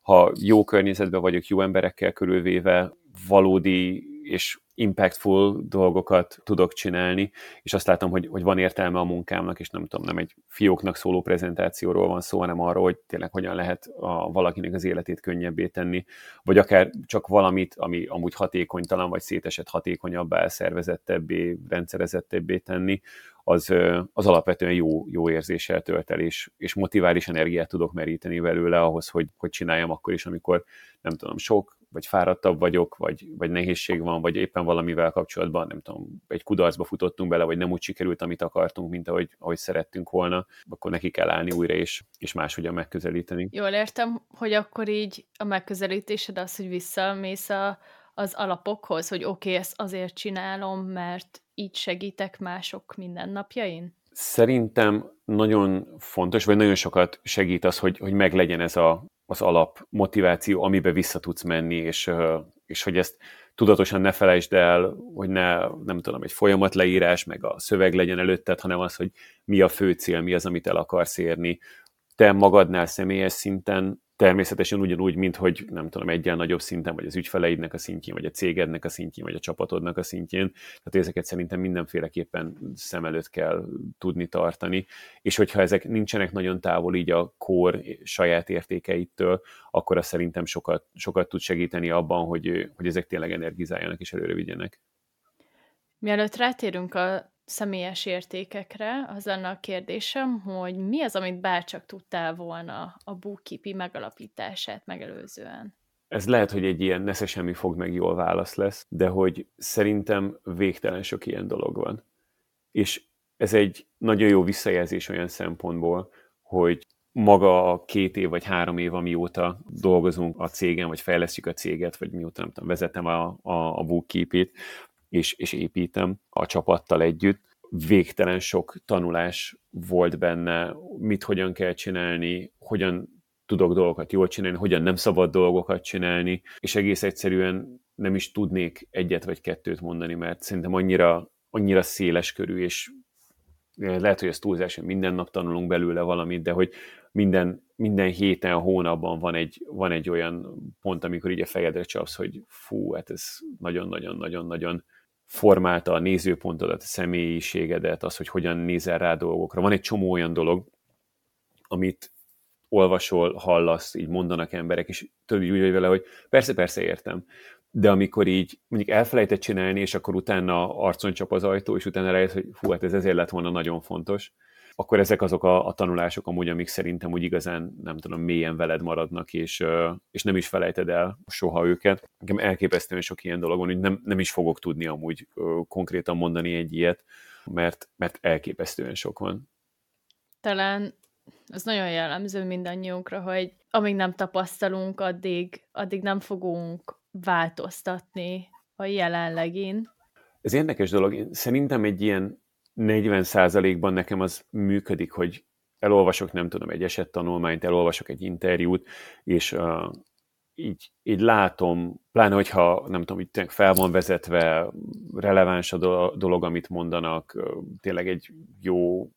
ha jó környezetben vagyok, jó emberekkel körülvéve, valódi és impactful dolgokat tudok csinálni, és azt látom, hogy, hogy van értelme a munkámnak, és nem tudom, nem egy fióknak szóló prezentációról van szó, hanem arról, hogy tényleg hogyan lehet a, valakinek az életét könnyebbé tenni, vagy akár csak valamit, ami amúgy hatékonytalan, vagy szétesett hatékonyabbá, szervezettebbé, rendszerezettebbé tenni, az, az alapvetően jó, jó érzéssel tölt el, és, és motivális energiát tudok meríteni belőle ahhoz, hogy, hogy csináljam akkor is, amikor nem tudom, sok, vagy fáradtabb vagyok, vagy, vagy nehézség van, vagy éppen valamivel kapcsolatban, nem tudom, egy kudarcba futottunk bele, vagy nem úgy sikerült, amit akartunk, mint ahogy, ahogy szerettünk volna, akkor neki kell állni újra, és, és máshogyan megközelíteni. Jól értem, hogy akkor így a megközelítésed az, hogy visszamész a, az alapokhoz, hogy oké, okay, ezt azért csinálom, mert így segítek mások mindennapjain? Szerintem nagyon fontos, vagy nagyon sokat segít az, hogy, hogy meglegyen ez a, az alap motiváció, amibe vissza tudsz menni, és, és hogy ezt tudatosan ne felejtsd el, hogy ne, nem tudom, egy folyamat leírás, meg a szöveg legyen előtted, hanem az, hogy mi a fő cél, mi az, amit el akarsz érni. Te magadnál személyes szinten természetesen ugyanúgy, mint hogy nem tudom, egyen nagyobb szinten, vagy az ügyfeleidnek a szintjén, vagy a cégednek a szintjén, vagy a csapatodnak a szintjén. Tehát ezeket szerintem mindenféleképpen szem előtt kell tudni tartani. És hogyha ezek nincsenek nagyon távol így a kor saját értékeitől, akkor az szerintem sokat, sokat tud segíteni abban, hogy, hogy ezek tényleg energizáljanak és előre vigyenek. Mielőtt rátérünk a személyes értékekre, az lenne a kérdésem, hogy mi az, amit bárcsak tudtál volna a bookkeepi megalapítását megelőzően? Ez lehet, hogy egy ilyen nesze semmi fog meg jól válasz lesz, de hogy szerintem végtelen sok ilyen dolog van. És ez egy nagyon jó visszajelzés olyan szempontból, hogy maga a két év vagy három év, amióta dolgozunk a cégen, vagy fejlesztjük a céget, vagy mióta nem tudom, vezetem a, a, a bookkeepit, és, és építem a csapattal együtt. Végtelen sok tanulás volt benne, mit hogyan kell csinálni, hogyan tudok dolgokat jól csinálni, hogyan nem szabad dolgokat csinálni, és egész egyszerűen nem is tudnék egyet vagy kettőt mondani, mert szerintem annyira, annyira széles körű, és lehet, hogy ez túlzás, hogy minden nap tanulunk belőle valamit, de hogy minden, minden héten, hónapban van egy, van egy olyan pont, amikor így a fejedre csapsz, hogy fú, hát ez nagyon-nagyon-nagyon-nagyon formálta a nézőpontodat, a személyiségedet, az, hogy hogyan nézel rá dolgokra. Van egy csomó olyan dolog, amit olvasol, hallasz, így mondanak emberek, és tudod úgy vagy vele, hogy persze, persze értem. De amikor így mondjuk elfelejtett csinálni, és akkor utána arcon csap az ajtó, és utána rájössz, hogy fú, hát ez ezért lett volna nagyon fontos, akkor ezek azok a, a tanulások amúgy, amik szerintem úgy igazán, nem tudom, mélyen veled maradnak, és, és nem is felejted el soha őket. Nekem elképesztően sok ilyen dolog van, hogy nem, nem is fogok tudni amúgy konkrétan mondani egy ilyet, mert, mert elképesztően sok van. Talán az nagyon jellemző mindannyiunkra, hogy amíg nem tapasztalunk, addig, addig nem fogunk változtatni a jelenlegin. Ez érdekes dolog. Szerintem egy ilyen 40%-ban nekem az működik, hogy elolvasok, nem tudom, egy esettanulmányt, elolvasok egy interjút, és uh, így, így látom, pláne hogyha nem tudom, így fel van vezetve, releváns a dolog, amit mondanak, tényleg egy jó,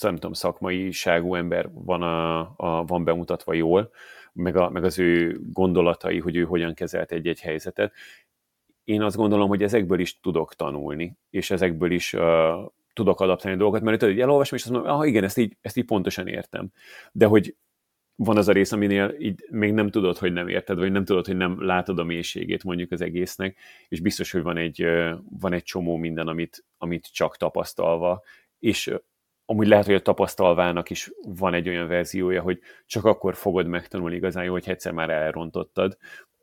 nem tudom, szakmaiságú ember van, a, a, van bemutatva jól, meg, a, meg az ő gondolatai, hogy ő hogyan kezelt egy-egy helyzetet. Én azt gondolom, hogy ezekből is tudok tanulni, és ezekből is uh, tudok adaptálni dolgokat, mert tudod, elolvasom, és azt mondom, ah, igen, ezt így, ezt így pontosan értem. De hogy van az a rész, aminél így még nem tudod, hogy nem érted, vagy nem tudod, hogy nem látod a mélységét mondjuk az egésznek, és biztos, hogy van egy, van egy csomó minden, amit, amit csak tapasztalva, és amúgy lehet, hogy a tapasztalvának is van egy olyan verziója, hogy csak akkor fogod megtanulni igazán jó, hogy egyszer már elrontottad,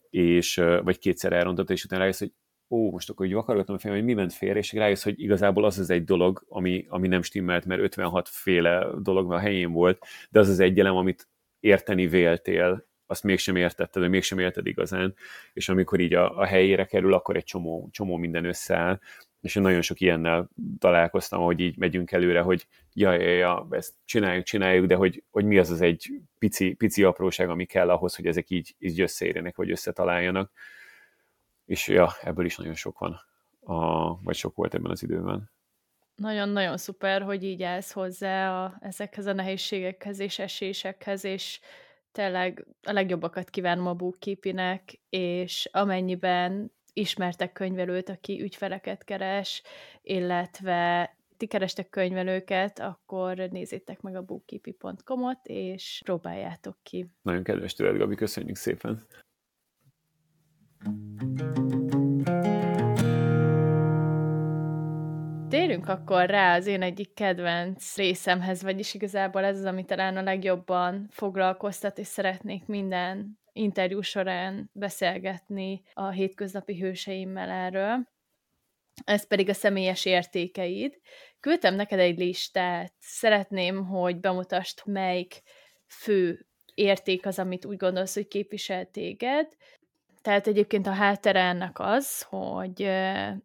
és, vagy kétszer elrontottad, és utána rájössz, hogy ó, most akkor így vakargatom a fejem, hogy mi ment félre, és rájössz, hogy igazából az az egy dolog, ami, ami nem stimmelt, mert 56 féle dolog a helyén volt, de az az egy elem, amit érteni véltél, azt mégsem értetted, vagy mégsem érted igazán, és amikor így a, a helyére kerül, akkor egy csomó, csomó minden összeáll, és én nagyon sok ilyennel találkoztam, hogy így megyünk előre, hogy ja, ja, ja, ezt csináljuk, csináljuk, de hogy, hogy mi az az egy pici, pici apróság, ami kell ahhoz, hogy ezek így, így összeérjenek, vagy összetaláljanak. És ja, ebből is nagyon sok van, a, vagy sok volt ebben az időben. Nagyon-nagyon szuper, hogy így állsz hozzá a, ezekhez a nehézségekhez és esésekhez, és tényleg a legjobbakat kívánom a bookkeeping és amennyiben ismertek könyvelőt, aki ügyfeleket keres, illetve ti kerestek könyvelőket, akkor nézzétek meg a bookkeeping.com-ot, és próbáljátok ki. Nagyon kedves tőled, Gabi, köszönjük szépen! Térjünk akkor rá az én egyik kedvenc részemhez, vagyis igazából ez az, ami talán a legjobban foglalkoztat, és szeretnék minden interjú során beszélgetni a hétköznapi hőseimmel erről. Ez pedig a személyes értékeid. Küldtem neked egy listát, szeretném, hogy bemutasd, melyik fő érték az, amit úgy gondolsz, hogy képvisel téged, tehát egyébként a háttere ennek az, hogy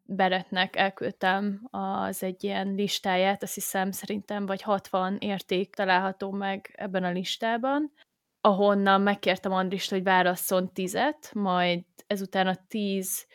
Beretnek elküldtem az egy ilyen listáját, azt hiszem szerintem vagy 60 érték található meg ebben a listában, ahonnan megkértem Andrist, hogy válasszon tizet, majd ezután a tíz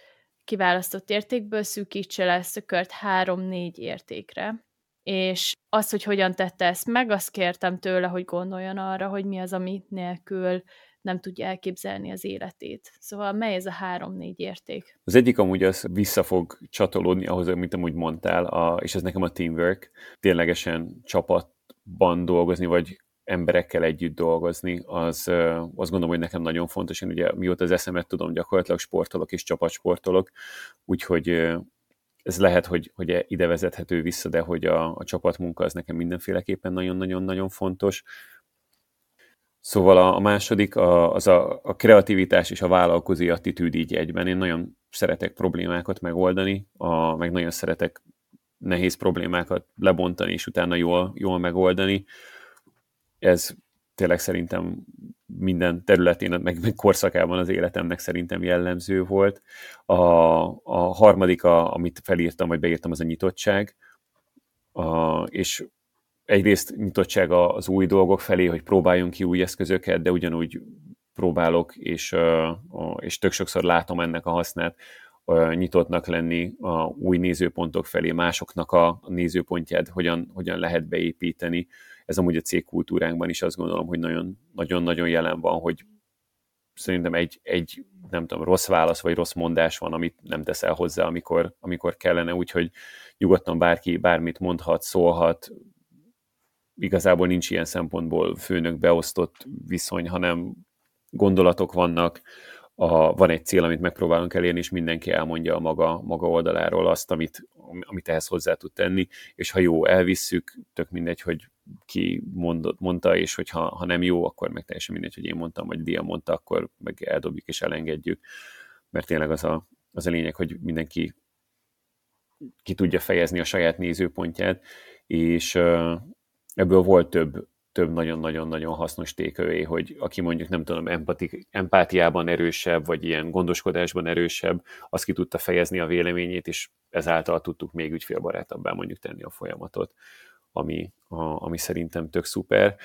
kiválasztott értékből szűkítse le ezt a kört három-négy értékre. És az, hogy hogyan tette ezt meg, azt kértem tőle, hogy gondoljon arra, hogy mi az, ami nélkül nem tudja elképzelni az életét. Szóval mely ez a három-négy érték? Az egyik amúgy az vissza fog csatolódni ahhoz, amit amúgy mondtál, a, és ez nekem a teamwork, ténylegesen csapatban dolgozni, vagy emberekkel együtt dolgozni, az azt gondolom, hogy nekem nagyon fontos. Én ugye mióta az eszemet tudom, gyakorlatilag sportolok és csapatsportolok, úgyhogy ez lehet, hogy, hogy ide vezethető vissza, de hogy a, a csapatmunka az nekem mindenféleképpen nagyon-nagyon-nagyon fontos. Szóval a, a második a, az a, a kreativitás és a vállalkozói attitűd így egyben. Én nagyon szeretek problémákat megoldani, a, meg nagyon szeretek nehéz problémákat lebontani, és utána jól, jól megoldani. Ez tényleg szerintem minden területén, meg, meg korszakában az életemnek szerintem jellemző volt. A, a harmadik, a, amit felírtam, vagy beírtam, az a nyitottság. A, és egyrészt nyitottság az új dolgok felé, hogy próbáljunk ki új eszközöket, de ugyanúgy próbálok, és, és tök sokszor látom ennek a hasznát, nyitottnak lenni a új nézőpontok felé, másoknak a nézőpontját hogyan, hogyan lehet beépíteni. Ez amúgy a cégkultúránkban is azt gondolom, hogy nagyon-nagyon jelen van, hogy szerintem egy, egy nem tudom, rossz válasz vagy rossz mondás van, amit nem teszel hozzá, amikor, amikor kellene, úgyhogy nyugodtan bárki bármit mondhat, szólhat, igazából nincs ilyen szempontból főnök beosztott viszony, hanem gondolatok vannak, a, van egy cél, amit megpróbálunk elérni, és mindenki elmondja a maga, maga oldaláról azt, amit, amit ehhez hozzá tud tenni, és ha jó, elvisszük, tök mindegy, hogy ki mondott, mondta, és hogy ha, ha nem jó, akkor meg teljesen mindegy, hogy én mondtam, vagy Dia mondta, akkor meg eldobjuk és elengedjük, mert tényleg az a, az a lényeg, hogy mindenki ki tudja fejezni a saját nézőpontját, és, ebből volt több, több nagyon-nagyon-nagyon hasznos tékővé, hogy aki mondjuk nem tudom, empati, empátiában erősebb, vagy ilyen gondoskodásban erősebb, az ki tudta fejezni a véleményét, és ezáltal tudtuk még ügyfélbarátabbá mondjuk tenni a folyamatot, ami, a, ami szerintem tök szuper.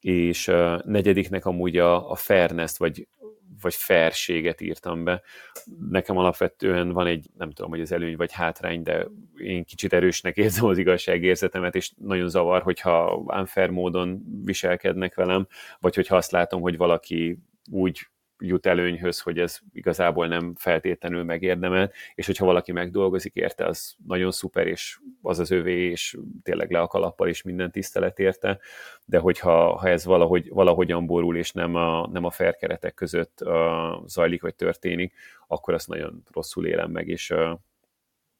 És a negyediknek amúgy a, a fairness, vagy vagy ferséget írtam be. Nekem alapvetően van egy, nem tudom, hogy az előny vagy hátrány, de én kicsit erősnek érzem az igazságérzetemet, és nagyon zavar, hogyha unfair módon viselkednek velem, vagy hogyha azt látom, hogy valaki úgy jut előnyhöz, hogy ez igazából nem feltétlenül megérdemel, és hogyha valaki megdolgozik érte, az nagyon szuper, és az az övé, és tényleg le a kalappal, és minden tisztelet érte, de hogyha ha ez valahogy, valahogyan borul, és nem a, nem a fair keretek között uh, zajlik, vagy történik, akkor azt nagyon rosszul élem meg, és uh,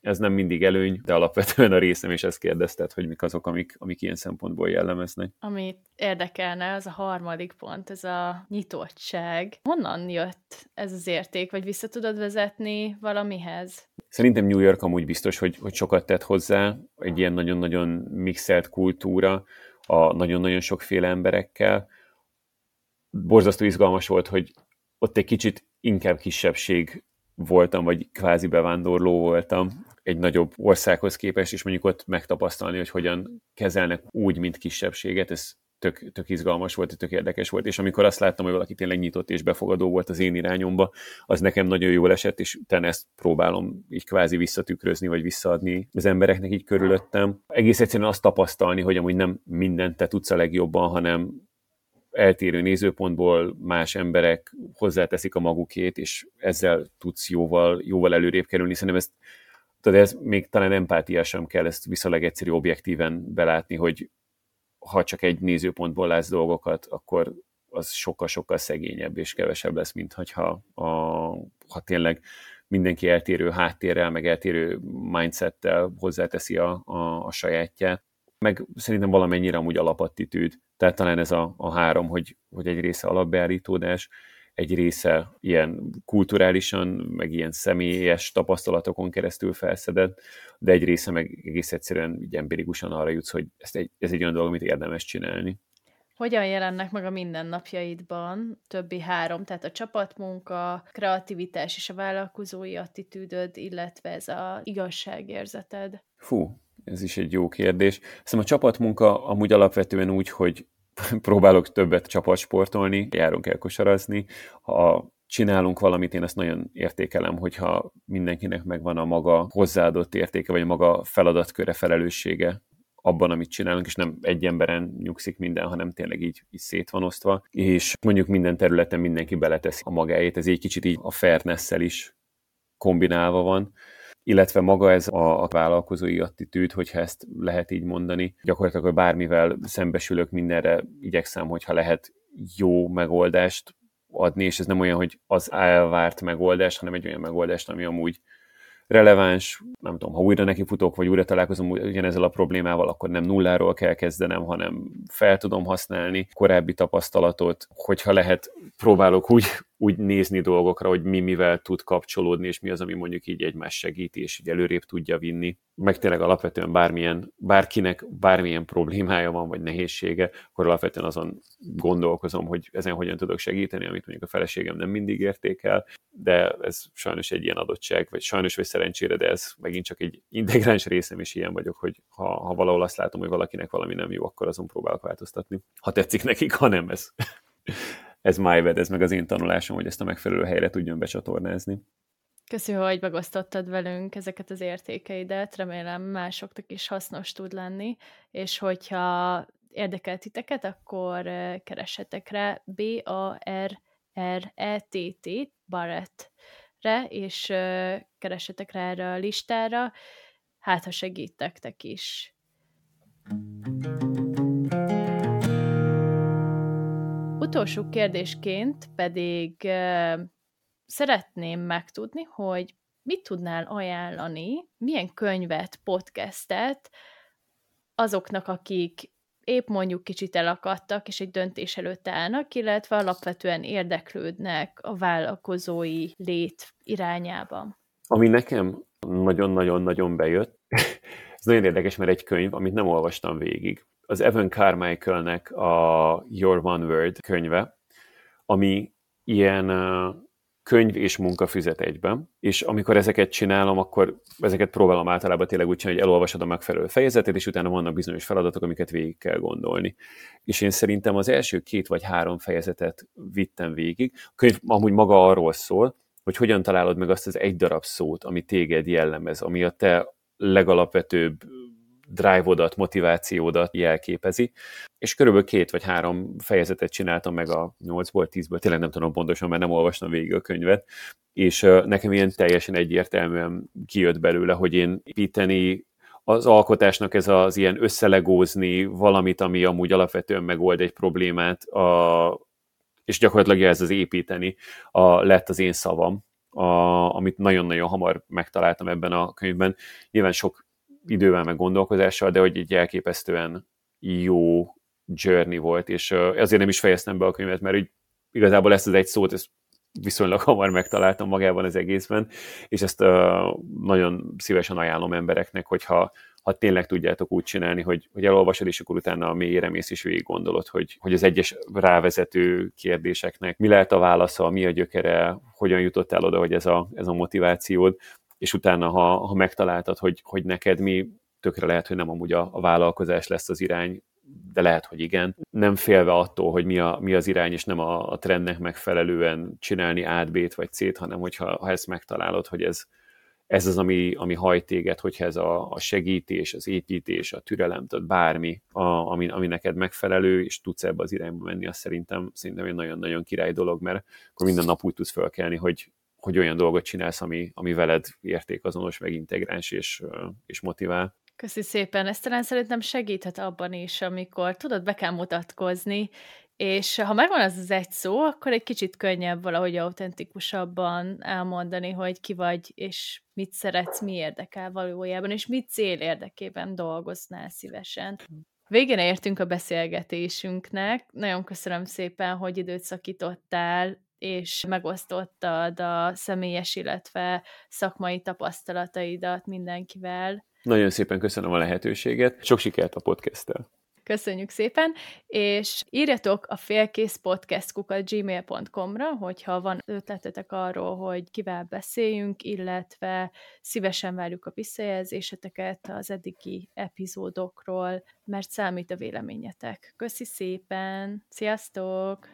ez nem mindig előny, de alapvetően a részem, és ezt kérdezted, hogy mik azok, amik, amik ilyen szempontból jellemeznek. Amit érdekelne, az a harmadik pont, ez a nyitottság. Honnan jött ez az érték, vagy vissza tudod vezetni valamihez? Szerintem New York amúgy biztos, hogy, hogy sokat tett hozzá, egy ilyen nagyon-nagyon mixelt kultúra, a nagyon-nagyon sokféle emberekkel. Borzasztó izgalmas volt, hogy ott egy kicsit inkább kisebbség voltam, vagy kvázi bevándorló voltam egy nagyobb országhoz képest, és mondjuk ott megtapasztalni, hogy hogyan kezelnek úgy, mint kisebbséget, ez tök, tök izgalmas volt, tök érdekes volt, és amikor azt láttam, hogy valaki tényleg nyitott és befogadó volt az én irányomba, az nekem nagyon jól esett, és utána ezt próbálom így kvázi visszatükrözni, vagy visszaadni az embereknek így körülöttem. Egész egyszerűen azt tapasztalni, hogy amúgy nem mindent te tudsz a legjobban, hanem eltérő nézőpontból más emberek hozzáteszik a magukét, és ezzel tudsz jóval, jóval előrébb kerülni. Szerintem ezt, tudod, ez még talán empátia sem kell, ezt viszonylag egyszerű objektíven belátni, hogy ha csak egy nézőpontból látsz dolgokat, akkor az sokkal-sokkal szegényebb és kevesebb lesz, mint hogyha a, ha tényleg mindenki eltérő háttérrel, meg eltérő mindsettel hozzáteszi a, a, a sajátját. Meg szerintem valamennyire amúgy alapattitűd. Tehát talán ez a, a három, hogy, hogy egy része alapbeállítódás, egy része ilyen kulturálisan, meg ilyen személyes tapasztalatokon keresztül felszedett, de egy része meg egész egyszerűen így empirikusan arra jutsz, hogy ez egy, ez egy olyan dolog, amit érdemes csinálni. Hogyan jelennek meg a mindennapjaidban többi három, tehát a csapatmunka, kreativitás és a vállalkozói attitűdöd, illetve ez a igazságérzeted? Fú, ez is egy jó kérdés. Szerintem a csapatmunka amúgy alapvetően úgy, hogy próbálok többet csapatsportolni, járunk el kosarazni. Ha csinálunk valamit, én ezt nagyon értékelem, hogyha mindenkinek megvan a maga hozzáadott értéke, vagy a maga feladatköre, felelőssége abban, amit csinálunk, és nem egy emberen nyugszik minden, hanem tényleg így, így szét van osztva, és mondjuk minden területen mindenki beleteszi a magáét, ez egy kicsit így a fairness is kombinálva van, illetve maga ez a, a vállalkozói attitűd, hogyha ezt lehet így mondani. Gyakorlatilag, bármivel szembesülök, mindenre igyekszem, hogyha lehet jó megoldást adni, és ez nem olyan, hogy az elvárt megoldás, hanem egy olyan megoldást, ami amúgy releváns, nem tudom, ha újra neki futok, vagy újra találkozom ugyanezzel a problémával, akkor nem nulláról kell kezdenem, hanem fel tudom használni korábbi tapasztalatot, hogyha lehet, próbálok úgy, úgy nézni dolgokra, hogy mi mivel tud kapcsolódni, és mi az, ami mondjuk így egymás segíti, és így előrébb tudja vinni. Meg tényleg alapvetően bármilyen, bárkinek bármilyen problémája van, vagy nehézsége, akkor alapvetően azon gondolkozom, hogy ezen hogyan tudok segíteni, amit mondjuk a feleségem nem mindig értékel, de ez sajnos egy ilyen adottság, vagy sajnos vagy szerencsére, de ez megint csak egy integráns részem is ilyen vagyok, hogy ha, ha valahol azt látom, hogy valakinek valami nem jó, akkor azon próbálok változtatni. Ha tetszik nekik, ha nem ez ez májved, ez meg az én tanulásom, hogy ezt a megfelelő helyre tudjon becsatornázni. Köszi, hogy megosztottad velünk ezeket az értékeidet, remélem másoknak is hasznos tud lenni, és hogyha érdekel titeket, akkor keressetek rá B-A-R-R-E-T-T, Barrett-re, és keressetek rá erre a listára, hát ha segítektek is. thank you Utolsó kérdésként pedig uh, szeretném megtudni, hogy mit tudnál ajánlani, milyen könyvet, podcastet azoknak, akik épp mondjuk kicsit elakadtak, és egy döntés előtt állnak, illetve alapvetően érdeklődnek a vállalkozói lét irányában. Ami nekem nagyon-nagyon-nagyon bejött, ez nagyon érdekes, mert egy könyv, amit nem olvastam végig az Evan Carmichaelnek a Your One Word könyve, ami ilyen könyv és munkafüzet egyben, és amikor ezeket csinálom, akkor ezeket próbálom általában tényleg úgy csinálni, hogy elolvasod a megfelelő fejezetet, és utána vannak bizonyos feladatok, amiket végig kell gondolni. És én szerintem az első két vagy három fejezetet vittem végig. A könyv amúgy maga arról szól, hogy hogyan találod meg azt az egy darab szót, ami téged jellemez, ami a te legalapvetőbb drive-odat, motivációdat jelképezi, és körülbelül két vagy három fejezetet csináltam meg a nyolcból, tízből, tényleg nem tudom pontosan, mert nem olvastam végig a könyvet, és nekem ilyen teljesen egyértelműen kijött belőle, hogy én építeni az alkotásnak ez az ilyen összelegózni valamit, ami amúgy alapvetően megold egy problémát, a, és gyakorlatilag ez az építeni a, lett az én szavam, a, amit nagyon-nagyon hamar megtaláltam ebben a könyvben. Nyilván sok idővel meg gondolkozással, de hogy egy elképesztően jó journey volt, és ezért nem is fejeztem be a könyvet, mert úgy igazából ezt az egy szót, ezt viszonylag hamar megtaláltam magában az egészben, és ezt uh, nagyon szívesen ajánlom embereknek, hogyha ha tényleg tudjátok úgy csinálni, hogy, hogy elolvasod, és akkor utána a mélyére mész és végig gondolod, hogy, hogy az egyes rávezető kérdéseknek mi lehet a válasza, mi a gyökere, hogyan jutottál oda, hogy ez a, ez a motivációd, és utána, ha, ha megtaláltad, hogy, hogy neked mi, tökre lehet, hogy nem amúgy a, a vállalkozás lesz az irány, de lehet, hogy igen. Nem félve attól, hogy mi, a, mi az irány, és nem a, a trendnek megfelelően csinálni át B-t vagy C-t, hanem hogyha ha ezt megtalálod, hogy ez, ez az, ami, ami hajt téged, hogyha ez a, a segítés, az építés, a türelem, tehát bármi, a, ami, ami neked megfelelő, és tudsz ebbe az irányba menni, azt szerintem, szerintem egy nagyon-nagyon király dolog, mert akkor minden nap úgy tudsz fölkelni, hogy, hogy olyan dolgot csinálsz, ami, ami veled értékazonos, meg integráns és, és motivál. Köszi szépen. Ez talán szerintem segíthet abban is, amikor tudod, be kell mutatkozni, és ha megvan az az egy szó, akkor egy kicsit könnyebb valahogy autentikusabban elmondani, hogy ki vagy, és mit szeretsz, mi érdekel valójában, és mit cél érdekében dolgoznál szívesen. Végén értünk a beszélgetésünknek. Nagyon köszönöm szépen, hogy időt szakítottál, és megosztottad a személyes, illetve szakmai tapasztalataidat mindenkivel. Nagyon szépen köszönöm a lehetőséget. Sok sikert a podcasttel. Köszönjük szépen, és írjatok a félkész podcastkukat gmail.com-ra, hogyha van ötletetek arról, hogy kivel beszéljünk, illetve szívesen várjuk a visszajelzéseteket az eddigi epizódokról, mert számít a véleményetek. Köszi szépen! Sziasztok!